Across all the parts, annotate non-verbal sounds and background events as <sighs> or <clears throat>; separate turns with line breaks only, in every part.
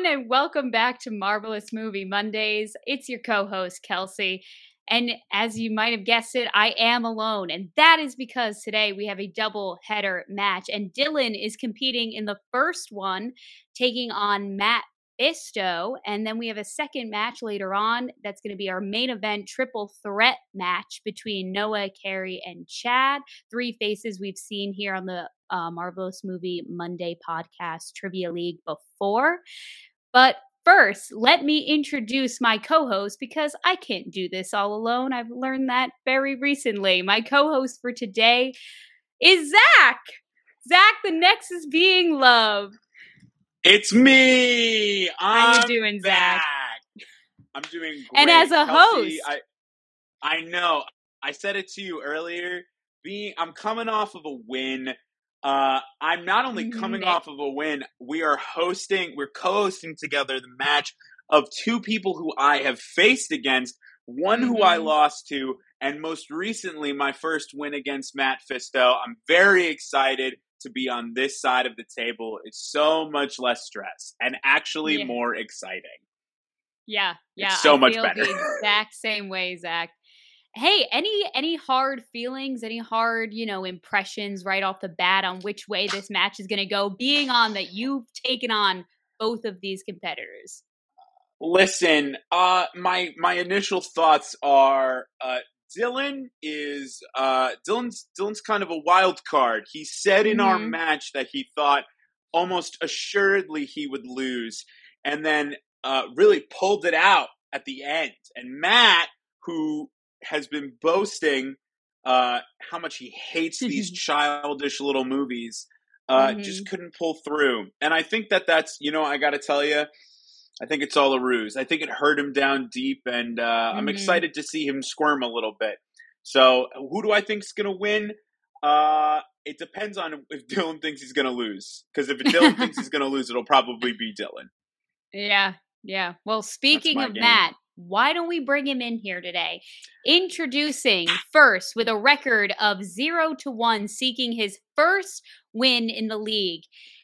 everyone, and welcome back to Marvelous Movie Mondays. It's your co host, Kelsey. And as you might have guessed it, I am alone. And that is because today we have a double header match. And Dylan is competing in the first one, taking on Matt Fisto. And then we have a second match later on. That's going to be our main event triple threat match between Noah, Kerri, and Chad. Three faces we've seen here on the uh, Marvelous Movie Monday podcast Trivia League before. But first, let me introduce my co host because I can't do this all alone. I've learned that very recently. My co host for today is Zach. Zach, the Nexus being love.
It's me. I'm
How you doing,
back.
Zach?
I'm doing great.
And as a
Kelsey,
host.
I I know. I said it to you earlier. Being I'm coming off of a win. Uh I'm not only coming
Mhm.
off of a win, we are hosting, we're co-hosting together the match of two people who I have faced against, one who I
Mhm.
lost to, and most recently my first win against Matt Fisto. I'm very excited to be on this side of the table. It's so much less stress and actually
Yeah.
more exciting.
Yeah, yeah.
so
I
much better.
The <laughs> exact same way, Zach. Hey, any any hard feelings, any hard, you know, impressions right off the bat on which way this match is going to go, being on that you've taken on both of these competitors?
Listen, uh, my my initial thoughts are uh, Dylan is uh, Dylan's Dylan's kind of a wild card. He said in our
Mhm.
match that he thought almost assuredly he would lose, and then uh, really pulled it out at the end. And Matt, who has been boasting uh, how much he hates <laughs> these childish little movies, uh, just couldn't pull through. And I think that that's you know I got to tell you. I think it's all a ruse. I think it hurt him down deep, and uh, I'm
Mhm.
excited to see him squirm a little bit. So, who do I think is going to win? Uh, it depends on if <laughs> Dylan thinks he's going to lose. Because if <laughs> Dylan thinks he's going to lose, it'll probably be Dylan.
Yeah, yeah. Well, speaking of
game.
Matt, why don't we bring him in here today? Introducing first with a record of zero to one, seeking his first win in the league.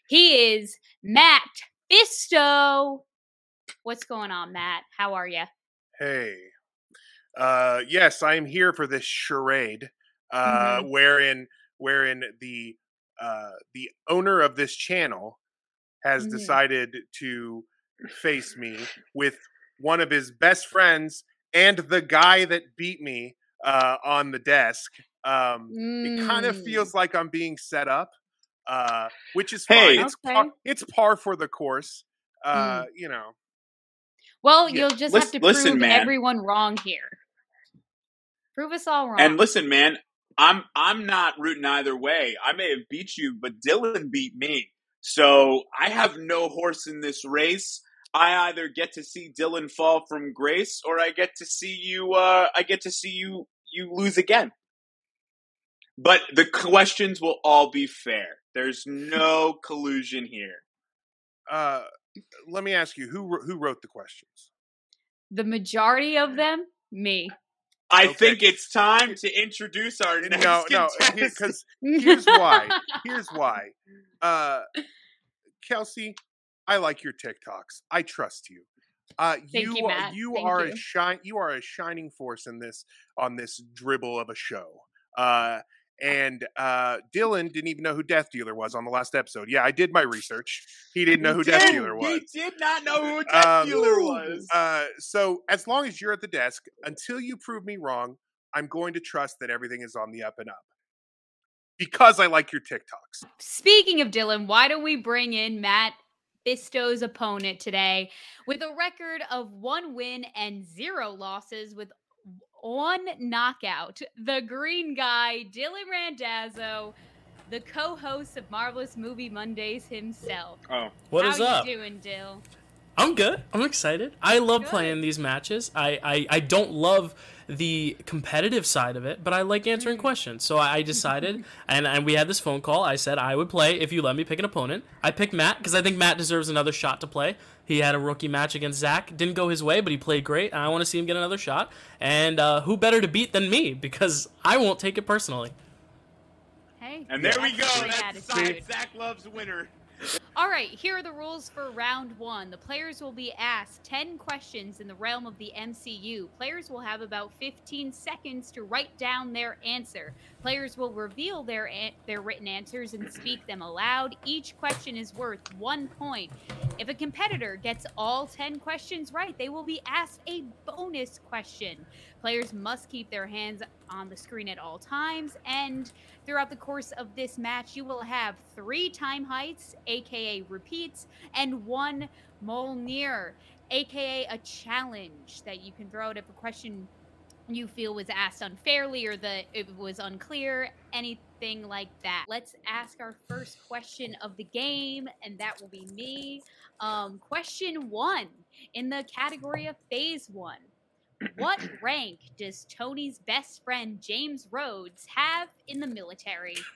He is Matt Fisto. What's going on, Matt? How are you?
Hey. Uh yes, I am here for this charade uh wherein wherein the uh the owner of this channel has
Mhm.
decided to face me with one of his best friends and the guy that beat me uh on the desk. Um it kind of
Mm.
feels like I'm being set up. Uh which is
Hey.
fine. It's
Okay.
par, it's par for the course. Uh, you know.
Well,
Yeah.
you'll just
Lis-
have to
listen,
prove
man.
everyone wrong here. Prove us all wrong.
And listen, man, I'm I'm not rooting either way. I may have beat you, but Dylan beat me. So I have no horse in this race. I either get to see Dylan fall from grace, or I get to see you. Uh, I get to see you you lose again. But the questions will all be fair. There's no collusion here.
Uh let me ask you who who wrote the questions?
the majority of them, me.
I
Okay.
think it's time to introduce our next <laughs>
no, no,
contestant.
because here's why. Here's why. Uh, Kelsey, I like your TikToks. I trust you. Uh,
Thank you,
are-
Matt.
you
Thank
are
you.
a shine. You are a shining force in this on this dribble of a show. Uh, and uh, Dylan didn't even know who Death Dealer was on the last episode. Yeah, I did my research. He didn't know who
He
Death. Dealer was.
He did not know who Death
Um,
Dealer was.
Uh, so as long as you're at the desk, until you prove me wrong, I'm going to trust that everything is on the up and up. Because I like your TikToks.
Speaking of Dylan, why don't we bring in Matt Fisto's opponent today with a record of one win and zero losses with one knockout? The green guy, Dylan Randazzo, the co-host of Marvelous Movie Mondays himself.
oh,
what is up?
What How
is
you doing, Dill?
I'm good. I'm excited. I love
Good.
playing these matches. I, I, I don't love the competitive side of it, but I like answering
Mm.
questions. So I I decided, and, and we had this phone call. I said I would play if you let me pick an opponent. I picked Matt because I think Matt deserves another shot to play. He had a rookie match against Zach. Didn't go his way, but he played great. And I want to see him get another shot. And uh, who better to beat than me? Because I won't take it personally.
Hey.
and there we go. That's the side Zach loves winner.
All right, here are the rules for round one. The players will be asked 10 questions in the realm of the MCU. Players will have about 15 seconds to write down their answer. Players will reveal their, their written answers and speak them aloud. Each question is worth one point. If a competitor gets all 10 questions right, they will be asked a bonus question. Players must keep their hands on the screen at all times, and throughout the course of this match, you will have three time heists, aka repeats, and one Mjolnir, aka a challenge that you can throw out if a question you feel was asked unfairly or that it was unclear, anything like that. Let's ask our first question of the game, and that will be me. Um, question one in the category of phase one. What rank does Tony's best friend James Rhodes have in the military? <laughs>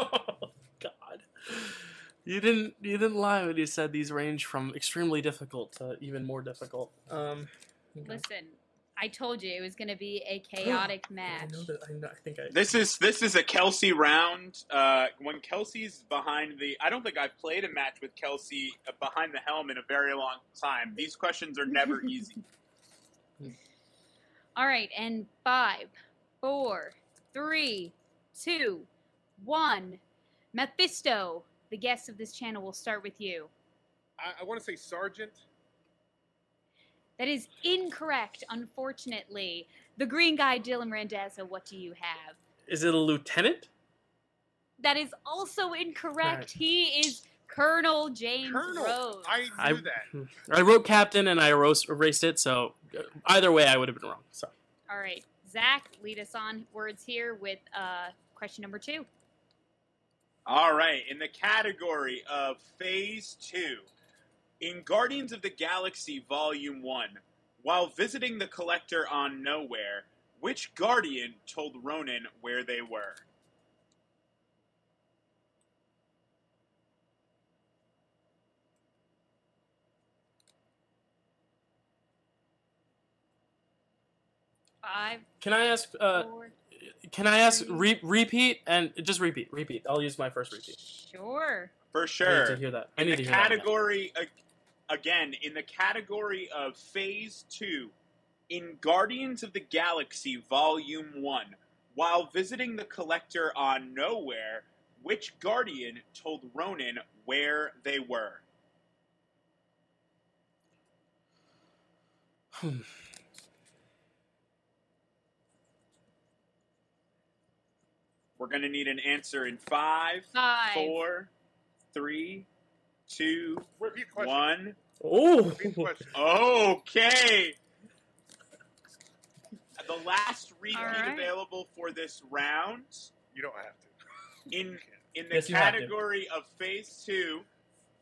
Oh God. You didn't you didn't lie when you said these range from extremely difficult to even more difficult. Um okay.
Listen, I told you it was going to be a <gasps> chaotic
I
match.
know that I, know, I think I
This is this is a Kelsey round. Uh, when Kelsey's behind the, I don't think I've played a match with Kelsey uh, behind the helm in a very long time. These questions are never easy. <laughs>
All right, and five, four, three, two, one. Mephisto, the guest of this channel, will start with you.
I, I want to say Sergeant.
That is incorrect, unfortunately. The green guy, Dylan Randazzo, what do you have?
Is it a lieutenant?
That is also incorrect.
Right.
He is Colonel James
Colonel.
Rhodes.
I knew
I-
that. <laughs>
I wrote captain and I erased, erased it, so uh, either way I would have been wrong. So
All right, Zach, lead us on words here with uh, question number two.
All right, in the category of Phase 2, in Guardians of the Galaxy Volume 1, while visiting the Collector on Knowhere, which Guardian told Ronan where they were?
Five,
can I ask? Uh,
four,
can I ask re- repeat and just repeat? Repeat. I'll use my first repeat.
sure.
For
I need
sure.
to hear that. I
in
need
the
to hear that.
category again in the category of phase 2 in guardians of the galaxy volume 1 while visiting the collector on knowhere which guardian told ronan where they were we're going to need an answer in five,
Five.
four, three, two,
Repeat question.
one.
Oh,
Repeat question.
Okay. The last repeat
All right.
available for this round
You don't have to.
in in the
Yes, you have to.
category of Phase Two,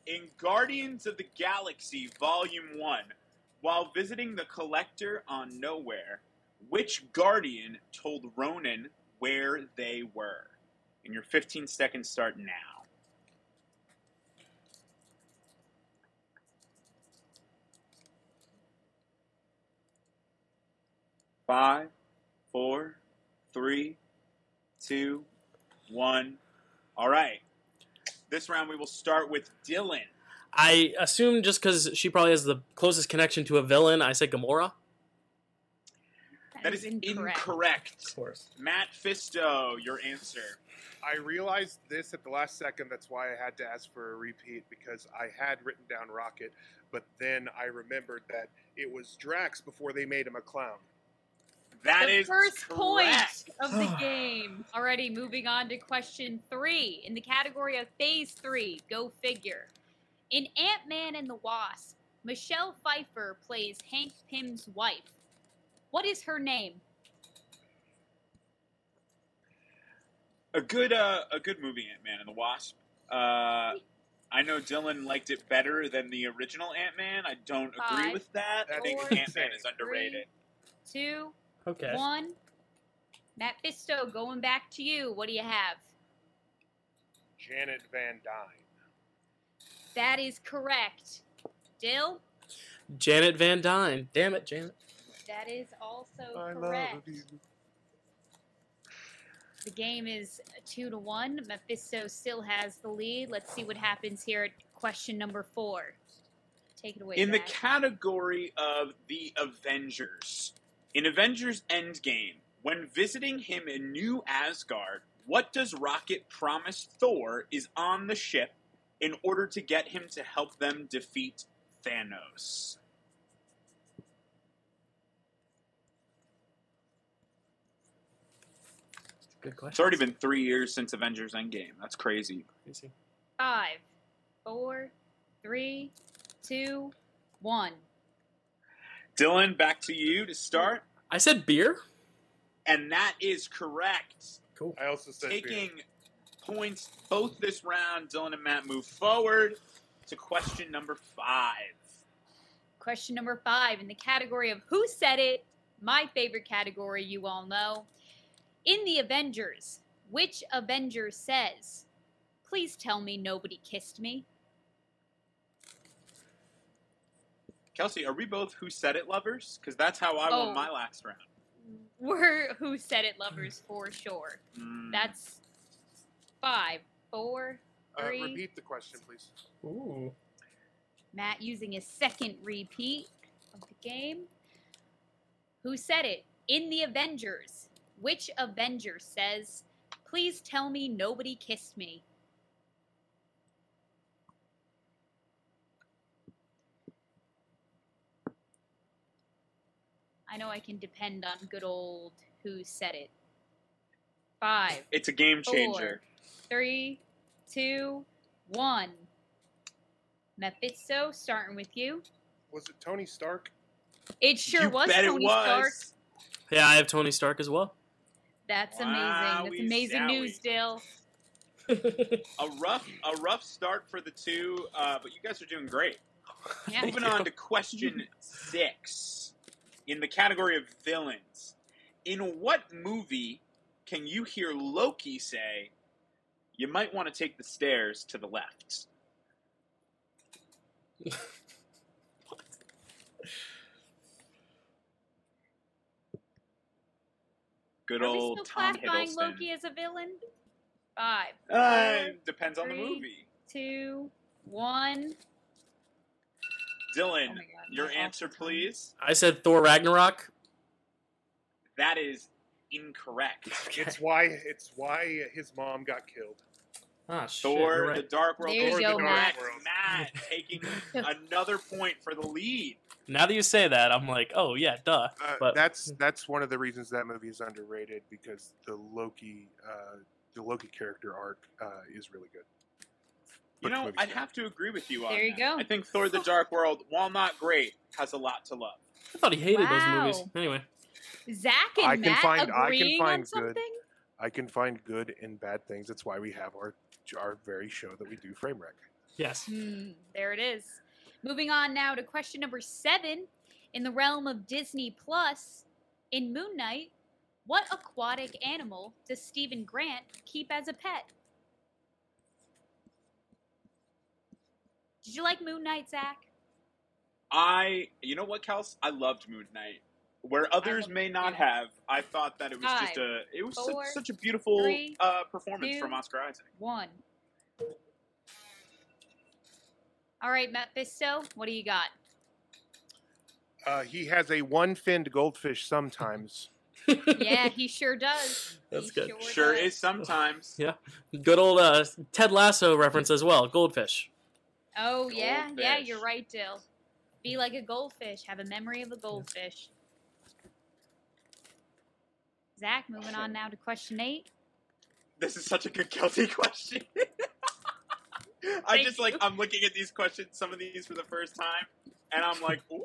in Guardians of the Galaxy Volume One, while visiting the Collector on Knowhere, which Guardian told Ronan where they were? And your 15 seconds start now. Five, four, three, two, one. All right. This round we will start with Dylan.
I assume just because she probably has the closest connection to a villain, I say Gamora.
That is incorrect.
Of course.
Matt Fisto, your answer.
I realized this at the last second. That's why I had to ask for a repeat because I had written down Rocket, but then I remembered that it was Drax before they made him a clown.
That
the
is
first point of the <sighs> game. Alrighty, moving on to question three. In the category of phase three, go figure. In Ant Man and the Wasp, Michelle Pfeiffer plays Hank Pym's wife. What is her name?
A good, uh, a good movie, Ant Man and the Wasp. Uh, I know Dylan liked it better than the original Ant Man. I don't agree with that. I think Ant Man is underrated.
Two,
Okay.
one. Matt Fisto, going back to you. What do you have?
Janet Van Dyne.
That is correct. Dill,
Janet Van Dyne. Damn it, Janet.
That is also
I
correct.
love.
The game is two to one. Mephisto still has the lead. Let's see what happens here at question number four. Take it away.
In the category of the Avengers, in Avengers Endgame, when visiting him in New Asgard, what does Rocket promise Thor is on the ship in order to get him to help them defeat Thanos?
Good question.
It's already been three years since Avengers Endgame. That's crazy.
Crazy.
Five, four, three, two, one.
Dylan, back to you to start.
I said beer.
And that is correct.
Cool.
I also said beer.
Taking points both this round, Dylan and Matt move forward to question number five.
Question number five in the category of Who Said It? My favorite category, you all know. In the Avengers, which Avenger says, Please tell me nobody kissed me?
Kelsey, are we both who said it lovers? Because that's how I
Oh.
won my last round.
We're Who Said It lovers for sure.
Mm.
That's five, four,
Uh, repeat the question, please.
Ooh.
Matt using his second repeat of the game. Who said it? In the Avengers. Which Avenger says, Please tell me nobody kissed me? I know I can depend on good old Who Said It. Five,
It's a game changer.
three, two, one. Mephisto, starting with you.
Was it Tony Stark?
It sure
you
was
bet
Tony
it was.
Stark.
Yeah, I have Tony Stark as well.
That's
Wowie
amazing. That's amazing
zowie.
news, Dill. <laughs>
A rough, a rough start for the two, uh, but you guys are doing great.
Yeah.
Moving on to question six, in the category of villains. In what movie can you hear Loki say, "You might want to take the stairs to the left"? <laughs> Good
Are we
old
still
Tom
classifying
Hiddleston.
Loki as a villain? Five,
Uh, depends on the
three,
movie.
two, one.
Dylan,
Oh my God,
your
my
answer,
awful tongue.
please.
I said Thor Ragnarok.
That is incorrect. <laughs>
It's why it's why his mom got killed.
Ah, shit.
Thor,
you're
the. Dark World.
There
Thor,
go,
the
Matt.
Dark World. Matt taking <laughs> another point for the lead.
Now that you say that, I'm like, oh yeah, duh.
Uh,
But-
that's that's one of the reasons that movie is underrated because the Loki uh, the Loki character arc uh, is really good.
You
But the
know, I'd have to agree with you on
There you
that.
go.
I think Thor: The Dark World, while not great, has a lot to love.
I thought he hated those movies. Anyway,
Zach and
I can
Matt
find- I can
agreeing
find
on
good.
something?
I can find good and bad things. That's why we have our our very show that we do, Frame Wreck.
yes.
Hmm, there it is. Moving on now to question number seven. In the realm of Disney Plus, in Moon Knight, what aquatic animal does Stephen Grant keep as a pet? Did you like Moon Knight, Zach?
I, you know what, Kels? I loved Moon Knight. Where others may not
too.
have, I thought that it was just a, it was
four,
such, such a beautiful
three,
uh, performance
two,
from Oscar Isaac.
One. All right, Mephisto, what do you got?
Uh, he has a one-finned goldfish sometimes. <laughs>
Yeah, he sure does. <laughs>
That's
He
good.
Sure,
Sure
does.
is sometimes. <laughs>
Yeah. Good old uh, Ted Lasso reference as well. Goldfish.
Oh yeah, yeah, you're right, Dill. Be like a goldfish. Have a memory of a goldfish. Zach, moving on now to question eight.
This is such a good Kelsey question. I just like. I'm looking at these questions, some of these for the first time, and I'm like, Ooh.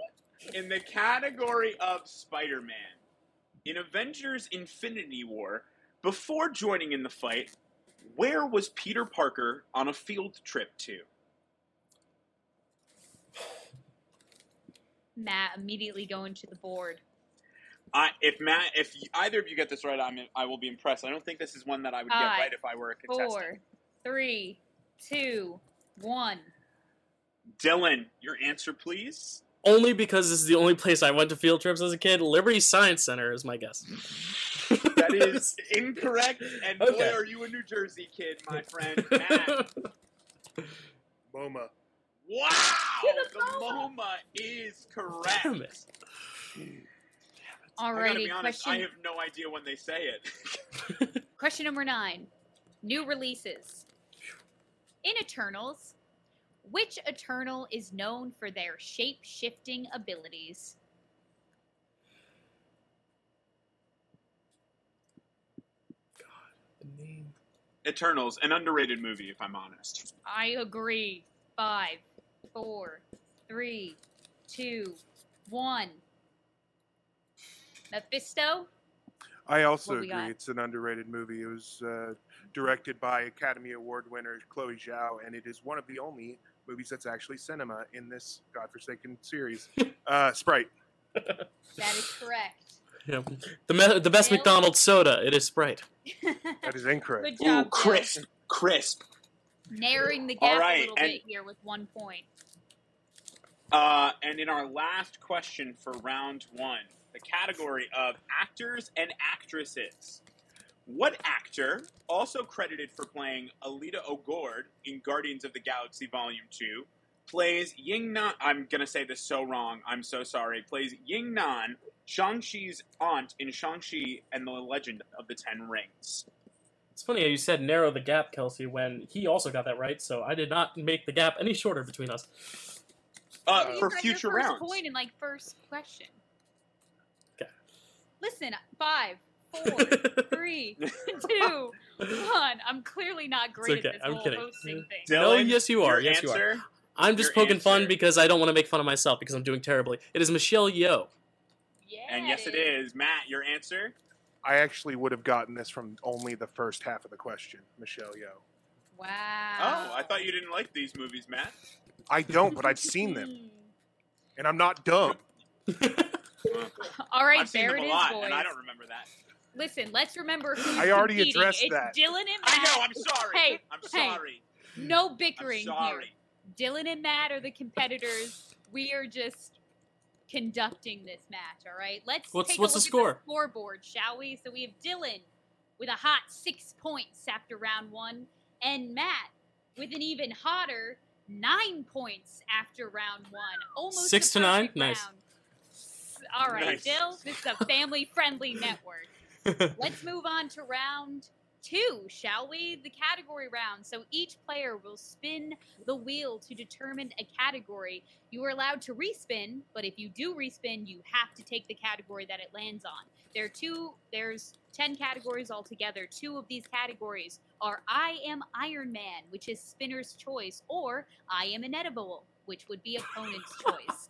in the category of Spider-Man, in Avengers: Infinity War, before joining in the fight, where was Peter Parker on a field trip to?
Matt immediately going to the board.
I, if Matt, if either of you get this right, I'm, I will be impressed. I don't think this is one that I would
Five,
get right if I were a contestant.
Four, three, two, one.
Dylan, your answer, please.
Only because this is the only place I went to field trips as a kid. Liberty Science Center is my guess.
That is <laughs> incorrect. And boy,
Okay.
are you a New Jersey kid, my <laughs> friend. Matt,
MoMA.
Wow!
the
the
MoMA.
MoMA is correct.
Damn it.
I gotta
Alrighty,
be honest, I have no idea when they say it. <laughs>
question number nine. New releases. In Eternals, which Eternal is known for their shape shifting abilities?
God, the name.
Eternals, an underrated movie, if I'm honest.
I agree. Five, four, three, two, one. Mephisto?
I also agree
got?
it's an underrated movie. It was uh, directed by Academy Award winner Chloe Zhao, and it is one of the only movies that's actually cinema in this godforsaken series. <laughs> uh, Sprite.
That is correct.
Yeah. The me- the best
Dale?
McDonald's soda. It is Sprite. <laughs>
That is incorrect.
Good job.
Ooh, crisp, crisp.
Dale. Narrowing the
All
gap
right,
a little
and-
bit here with one point.
Uh, and in our last question for round one, the category of actors and actresses. What actor, also credited for playing Aleta Ogord in Guardians of the Galaxy Volume 2, plays Ying Nan? I'm going to say this so wrong. I'm so sorry. Plays Ying Nan, Shang-Chi's aunt in Shang-Chi and the Legend of the Ten Rings.
It's funny how you said narrow the gap, Kelsey, when he also got that right. So I did not make the gap any shorter between us.
Uh,
You
for
got
future
your first
rounds.
point in like first question.
Okay.
Listen, five, four, three, <laughs> two, one. I'm clearly not great
okay,
at this
I'm
whole
kidding.
hosting mm-hmm. thing.
No, yes, you are.
your
Yes, you are. I'm just
Your
poking fun because I don't want to make fun of myself because I'm doing terribly. It is Michelle Yeoh.
Yeah,
And yes, it is. Matt, your answer?
I actually would have gotten this from only the first half of the question, Michelle Yeoh.
Wow.
Oh, I thought you didn't like these movies, Matt.
I don't, but I've seen them, and I'm not dumb. <laughs> <laughs>
All right,
I've seen
there
them
it
a
is, boys.
and I don't remember that.
Listen, let's remember who's
I already
competing.
addressed
it's
that.
Dylan and Matt.
I know. I'm sorry.
Hey,
I'm
hey.
sorry.
No
I'm
bickering
sorry.
here. Dylan and Matt are the competitors. We are just conducting this match. All right. Let's
What's-
take a look
the
at
score?
scoreboard, shall we? So we have Dylan with a hot six points after round one, and Matt with an even hotter nine points after round one. Almost
Six to nine?
perfect
Nice.
All right,
Nice.
Dill. This is a family-friendly <laughs> network. <laughs> Let's move on to round two, shall we? The category round. So each player will spin the wheel to determine a category. You are allowed to respin, but if you do respin, you have to take the category that it lands on. There are two, there's 10 categories altogether. Two of these categories are I am Iron Man, which is spinner's choice, or I am inedible, which would be opponent's <laughs> choice.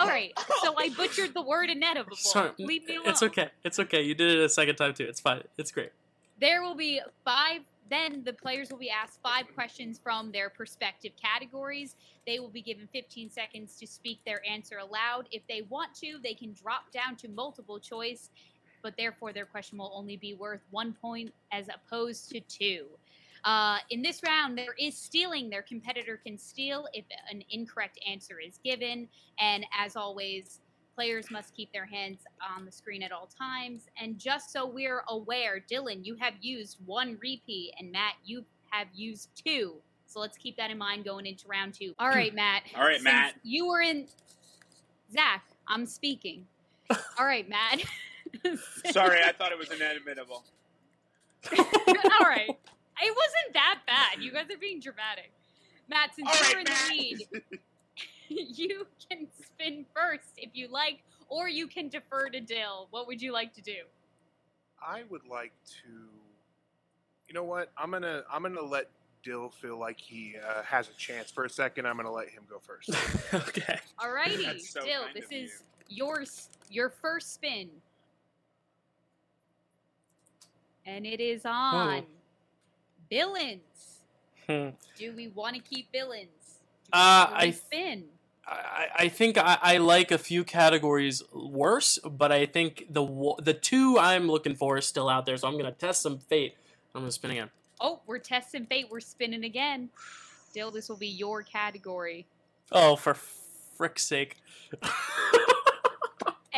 All right, so I butchered the word inedible.
Sorry,
Leave me alone.
it's okay. It's okay. You did it a second time too. It's fine. It's great.
There will be five, then the players will be asked five questions from their perspective categories. They will be given 15 seconds to speak their answer aloud. If they want to, they can drop down to multiple choice, but therefore their question will only be worth one point as opposed to two. Uh, in this round, there is stealing. Their competitor can steal if an incorrect answer is given. And as always, players must keep their hands on the screen at all times. And just so we're aware, Dylan, you have used one repeat, and Matt, you have used two. So let's keep that in mind going into round two. All right, Matt.
All right,
Since
Matt.
You were in. Zach, I'm speaking. <laughs> All right, Matt.
Sorry, I thought it was <laughs> inadmissible.
All right. It wasn't that bad. You guys are being dramatic. Matt, since
All
you're
right,
in
Matt.
the lead, <laughs> you can spin first if you like, or you can defer to Dill. What would you like to do?
I would like to. You know what? I'm gonna I'm gonna let Dill feel like he uh, has a chance for a second. I'm gonna let him go first. <laughs>
okay.
Alrighty,
That's so
Dill, this
of
is yours, your first spin. And it is on villains.
Hmm.
Do we want to keep villains?
Uh, I-
spin.
I, I think I, I like a few categories worse, but I think the the two I'm looking for is still out there. So I'm gonna test some fate. I'm gonna spin again.
Oh, we're testing fate. We're spinning again. Dill, this will be your category.
Oh, for frick's sake! <laughs>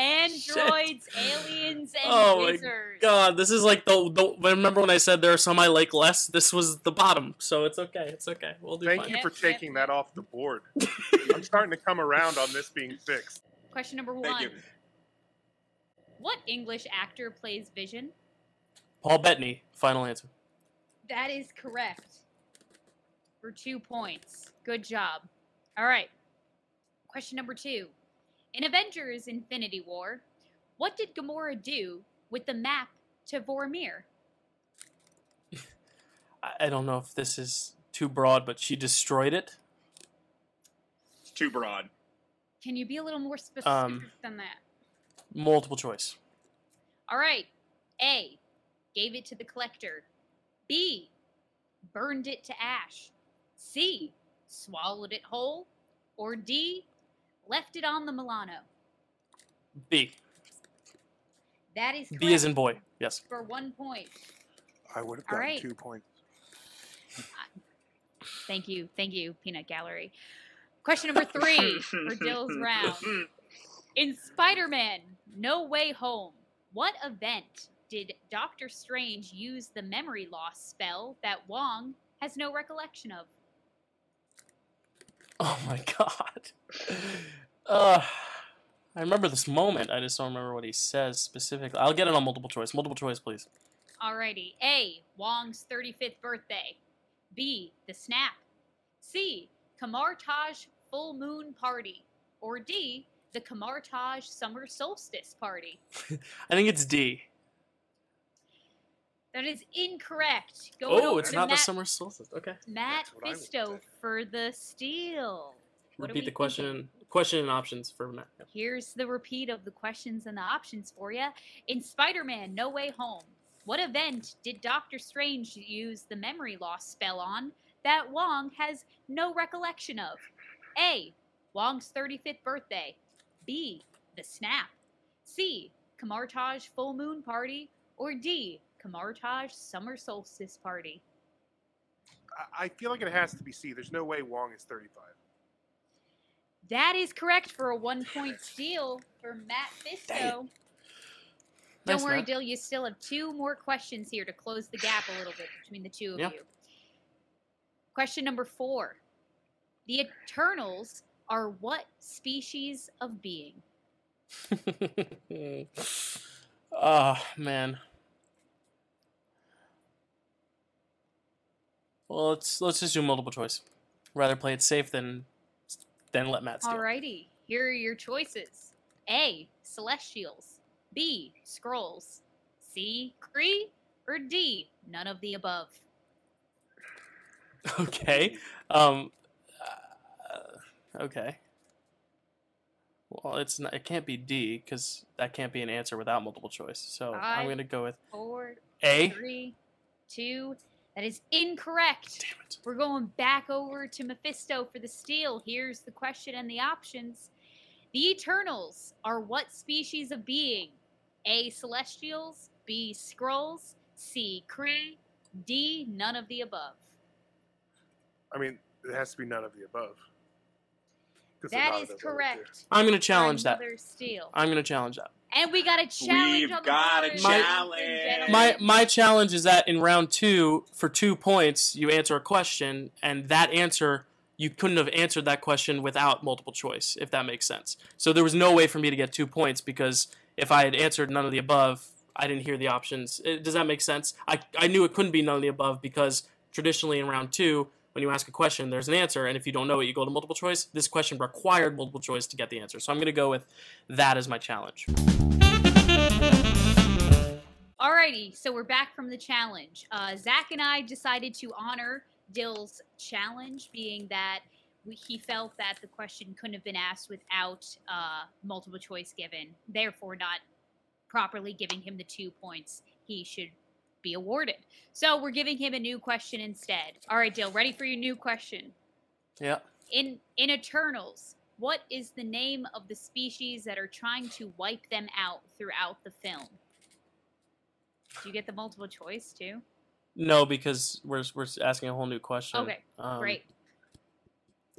androids, aliens, and
Oh my. God, this is like the, the. Remember when I said there are some I like less? This was the bottom, so it's okay. It's okay. We'll do
Thank
fine.
you for
yep,
taking
yep.
that off the board. <laughs> I'm starting to come around on this being fixed.
Question number
Thank
one.
you.
What English actor plays Vision?
Paul Bettany. Final answer.
That is correct. For two points. Good job. All right. Question number two. In Avengers Infinity War, what did Gamora do with the map to Vormir? <laughs>
I, I don't know if this is too broad, but she destroyed it.
It's too broad.
Can you be a little more specific
Um,
than that?
Multiple choice.
All right. A. Gave it to the collector. B. Burned it to ash. C. Swallowed it whole. Or D. Left it on the Milano.
B.
That is correct
B is in boy. Yes.
for one point.
I would have
All
gotten
right.
two points. <laughs>
Thank you. Thank you, Peanut Gallery. Question number three <laughs> for Dill's round. In Spider Man No Way Home, what event did Doctor Strange use the memory loss spell that Wong has no recollection of?
Oh my god. Uh, I remember this moment. I just don't remember what he says specifically. I'll get it on multiple choice. Multiple choice, please.
Alrighty. A. Wong's 35th birthday. B. The snap. C. Kamar-Taj full moon party. Or D. The Kamar-Taj summer solstice party. <laughs>
I think it's D.
That is incorrect. Go
Oh,
over
it's
to
not
Matt,
the summer solstice. Okay.
Matt
That's what I would
Fisto for the steal. What
Repeat the question.
thinking?
Question and options for Matt. Yep.
Here's the repeat of the questions and the options for you. In Spider Man No Way Home, what event did Doctor Strange use the memory loss spell on that Wong has no recollection of? A. Wong's 35th birthday. B. The snap. C. Kamar-Taj full moon party. Or D. Kamar-Taj summer solstice party.
I- I feel like it has to be C. There's no way Wong is 35.
That is correct for a one point steal for Matt Fisto.
Dang.
Don't
Nice,
worry,
Matt.
Dill. You still have two more questions here to close the gap a little bit between the two of
Yeah.
you. Question number four The Eternals are what species of being?
oh <laughs> man. Well, let's let's just do multiple choice. Rather play it safe than than let Matt steal.
Alrighty, here are your choices A. Celestials. B. Skrulls. C. Kree. Or D. None of the above. <laughs>
Okay. Um. uh, okay. Well, it's not. It can't be D because that can't be an answer without multiple choice. So I'm gonna go with
Four,
A.
three, two. That is incorrect.
Damn it.
We're going back over to Mephisto for the steal. Here's the question and the options. The Eternals are what species of being? A. Celestials. B. Skrulls. C. Kree. D. None of the above.
I mean, it has to be none of the above. they're
That
not
is
those other two.
correct.
I'm gonna challenge that.
another steal.
I'm gonna challenge that.
And we got a challenge
We've
on the
got a
My-
challenge.
My my challenge is that in round two, for two points, you answer a question, and that answer you couldn't have answered that question without multiple choice, if that makes sense. So there was no way for me to get two points because if I had answered none of the above, I didn't hear the options. Uh, Does that make sense? I I knew it couldn't be none of the above because traditionally in round two, when you ask a question, there's an answer, and if you don't know it, you go to multiple choice. This question required multiple choice to get the answer, so I'm gonna go with that as my challenge.
Alrighty, so we're back from the challenge. Uh, Zach and I decided to honor Dill's challenge, being that we, he felt that the question couldn't have been asked without uh, multiple choice given, therefore not properly giving him the two points he should be awarded. So we're giving him a new question instead. All right, Dill, ready for your new question?
Yeah.
In in Eternals, what is the name of the species that are trying to wipe them out throughout the film? Do you get the multiple choice too?
No, because we're we're asking a whole new question.
Okay,
Um,
Great.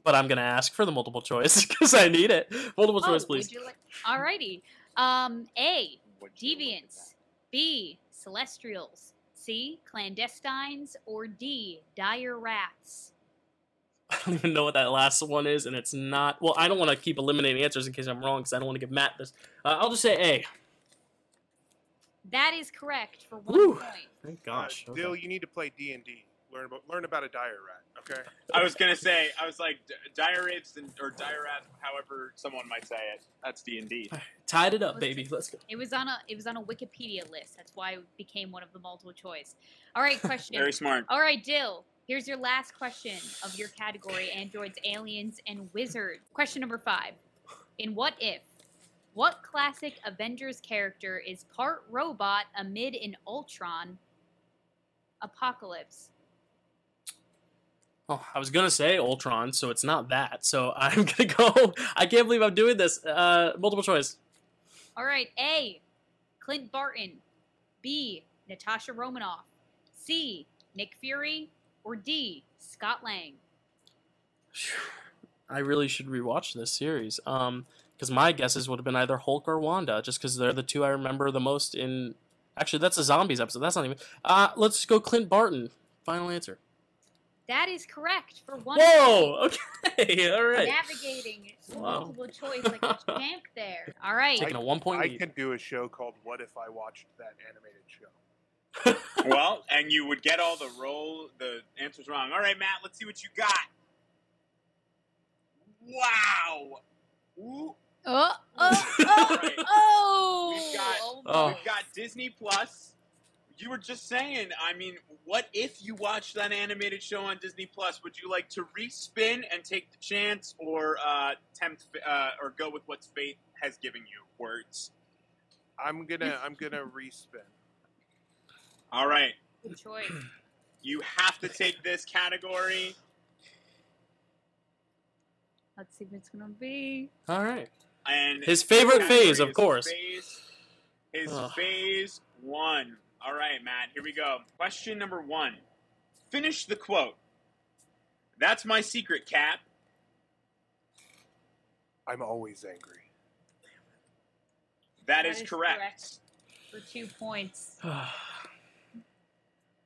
But I'm gonna ask for the multiple choice <laughs> because I need it. Multiple choice,
Oh,
please.
would you like- Alrighty. Um, A.
Would you look at
Deviants. B. Celestials. C. Clandestines. Or D. Dire Rats.
I don't even know what that last one is, and it's not. Well, I don't want to keep eliminating answers in case I'm wrong, because I don't want to give Matt this. Uh, I'll just say A.
That is correct for one
Woo.
point.
Thank
Uh,
gosh.
Dill,
okay.
you need to play D and D. Learn about learn about a dire rat. Okay.
I was gonna say, I was like, d- dire apes and or dire rats, however someone might say it. That's D and D.
Tied it up, baby. Let's go.
It was on a it was on a Wikipedia list. That's why it became one of the multiple choice. All right, question.
Very smart.
All right, Dill. Here's your last question of your category: androids, aliens, and wizards. Question number five: In what if? What classic Avengers character is part robot amid an Ultron apocalypse?
Oh, I was gonna say Ultron, so it's not that. So <laughs> I'm gonna go. I can't believe I'm doing this. Uh, multiple choice.
All right, A. Clint Barton. B. Natasha Romanoff. C. Nick Fury. Or D. Scott Lang.
I really should rewatch this series. Um, because my guesses would have been either Hulk or Wanda, just because they're the two I remember the most. In actually, that's a zombies episode. That's not even. Uh, let's go Clint Barton. Final answer.
That is correct for one.
Whoa. Okay. <laughs> All
point.
right.
Navigating
Wow.
multiple choice like a <laughs> champ there. All right.
Taking a one point
I
lead.
can do a show called "What If I Watched That Animated Show." <laughs>
well, and you would get all the roll, the answers wrong. All right, Matt, let's see what you got. Wow. Ooh,
Oh, oh, oh,
Right.
Uh, oh.
We've got-
Oh.
We've got Disney Plus. You were just saying, I mean, what if you watched that animated show on Disney Plus? Would you like to respin and take the chance, or uh, tempt, uh, or go with what fate has given you? Words.
I'm gonna <laughs> I'm gonna respin.
All right,
Good choice. <clears throat>
you have to take this category.
Let's see what it's gonna be.
All right.
And
His favorite phase, of course.
Phase, his
Ugh.
phase one. All right, Matt. Here we go. Question number one. Finish the quote. That's my secret, Cap.
I'm always angry.
that
That
is,
is
correct.
correct. For two points. <sighs>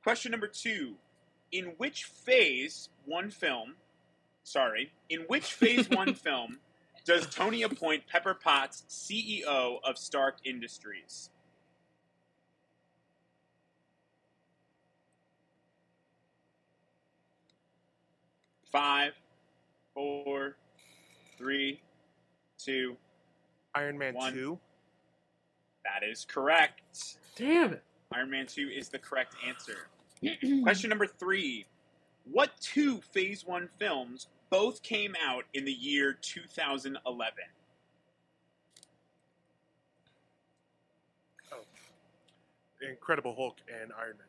Question number two. In which phase one film, sorry, in which phase <laughs> one film does Tony appoint Pepper Potts CEO of Stark Industries? Five, four, three, two.
Iron Man
One.
two.
That is correct.
Damn it.
Iron Man 2 is the correct answer. <clears throat> Question number three. What two Phase 1 films both came out in the year 2011?
Incredible Hulk and Iron Man.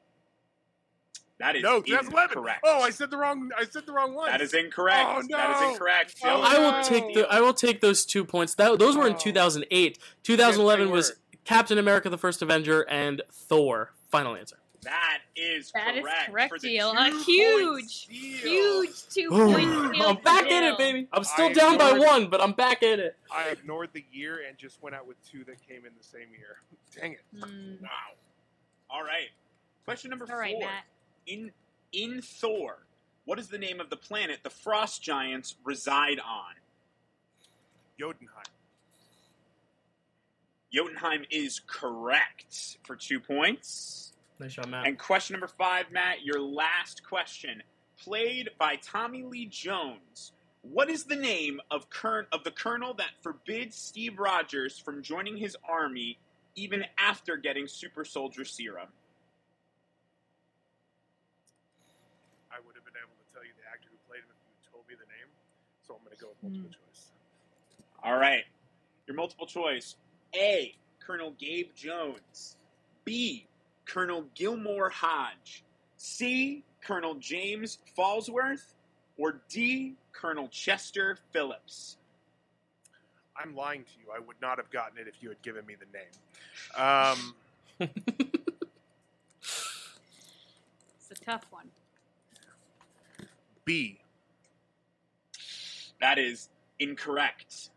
That is
No, 2011.
incorrect.
Oh, I said the wrong. I said the wrong one.
That is incorrect.
Oh,
That is incorrect.
Oh,
Dylan,
I will
no.
take the I will take those two points. That those were in
Oh.
2008. 2011
Yes,
was
were.
Captain America: The First Avenger and Thor. Final answer.
That is
That is
correct.
correct,
for the
Deal. A huge,
steal.
Huge two
Ooh,
point steal
I'm
for
back in it, baby. I'm still
I
down by
ignored-
one, but I'm back in it.
I ignored the year and just went out with two that came in the same year. <laughs> Dang it!
Hmm.
Wow. All right. Question number
All right,
four.
Matt.
In in Thor, what is the name of the planet the frost giants reside on?
Jotunheim.
Jotunheim is correct for two points.
Nice shot, Matt.
And question number five, Matt, your last question. Played by Tommy Lee Jones. What is the name of current of the colonel that forbids Steve Rogers from joining his army even after getting super soldier serum?
I would have been able to tell you the actor who played him if you told me the name. So I'm going to go with multiple choice.
All right. Your multiple choice. A. Colonel Gabe Jones. B. Colonel Gilmore Hodge. C. Colonel James Fallsworth. Or D. Colonel Chester Phillips.
I'm lying to you. I would not have gotten it if you had given me the name. Um, <laughs>
It's a tough one.
B.
That is incorrect.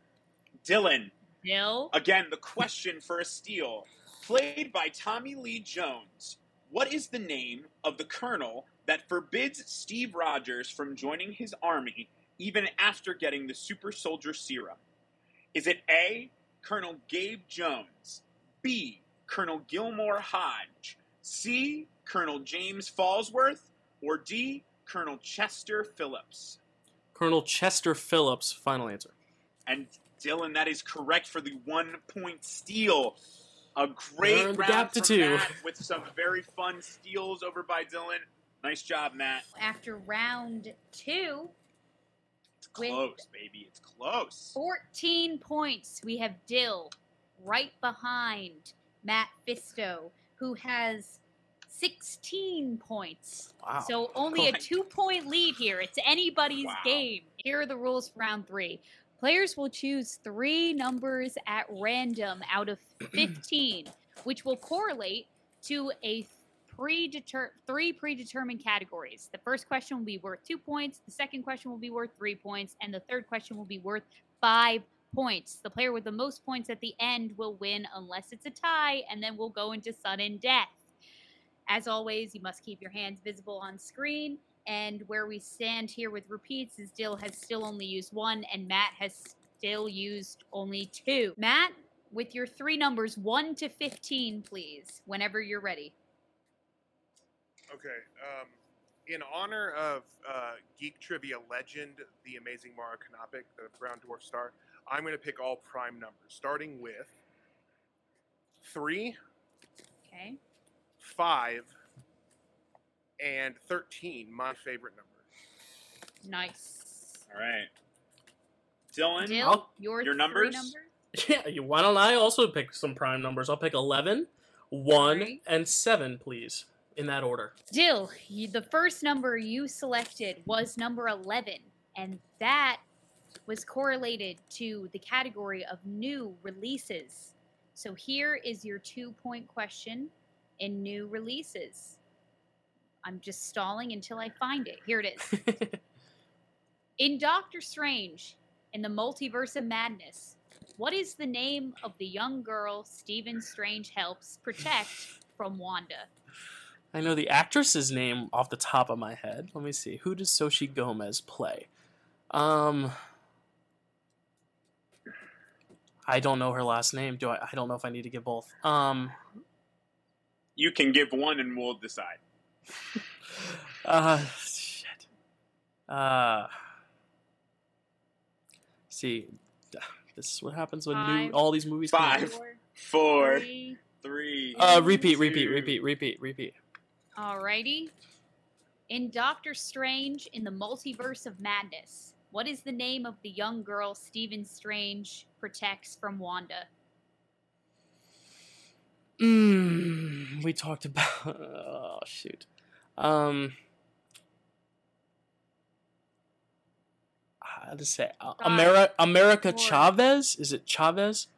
Dylan,
Dill.
Again, the question for a steal. Played by Tommy Lee Jones, what is the name of the colonel that forbids Steve Rogers from joining his army even after getting the super soldier serum? Is it A, Colonel Gabe Jones, B, Colonel Gilmore Hodge, C, Colonel James Fallsworth, or D, Colonel Chester Phillips?
Colonel Chester Phillips. Final answer.
And Dylan, that is correct for the one point steal. A great
Earned
round
gap to two.
Matt with some very fun steals over by Dylan. Nice job, Matt.
After round two,
It's close, baby. It's close.
14 points. We have Dill right behind Matt Fisto, who has 16 points.
Wow.
So only a two point lead here. It's anybody's
Wow.
game. Here are the rules for round three. Players will choose three numbers at random out of <clears throat> 15, which will correlate to a predeter- three predetermined categories. The first question will be worth two points, the second question will be worth three points, and the third question will be worth five points. The player with the most points at the end will win unless it's a tie, and then we'll go into sudden death. As always, you must keep your hands visible on screen. And where we stand here with repeats is Dill has still only used one, and Matt has still used only two. Matt, with your three numbers, 1 to 15, please, whenever you're ready.
Okay. Um, in honor of uh, geek trivia legend, the amazing Mara Kanopik, the Brown Dwarf star, I'm going to pick all prime numbers, starting with three,
Okay.
Five, and thirteen. My favorite number.
Nice.
All right. Dylan,
Dill,
I'll-
your,
your
three
numbers?
Yeah, you- why don't I also pick some prime numbers? I'll pick 11, 1,
Alright.
and 7, please, in that order.
Dill, you, the first number you selected was number 11, and that was correlated to the category of new releases. So here is your two point question in new releases. I'm just stalling until I find it. Here it is. <laughs> In Doctor Strange, in the Multiverse of Madness, what is the name of the young girl Stephen Strange helps protect from Wanda?
I know the actress's name off the top of my head. Let me see. Who does Xochitl Gomez play? Um, I don't know her last name. Do I? I don't know if I need to give both. Um,
you can give one and we'll decide. <laughs>
uh, shit. Uh, see, this is what happens when new all these movies come out.
Five.
Four,
Four,
three.
three.
Uh,
One,
repeat, repeat, repeat, repeat, repeat.
Alrighty. In Doctor Strange in the Multiverse of Madness, what is the name of the young girl Stephen Strange protects from Wanda?
Mm, we talked about. <laughs> Oh shoot. Um. How to say uh,
Five,
Ameri- America
four.
Chavez? Is it Chavez?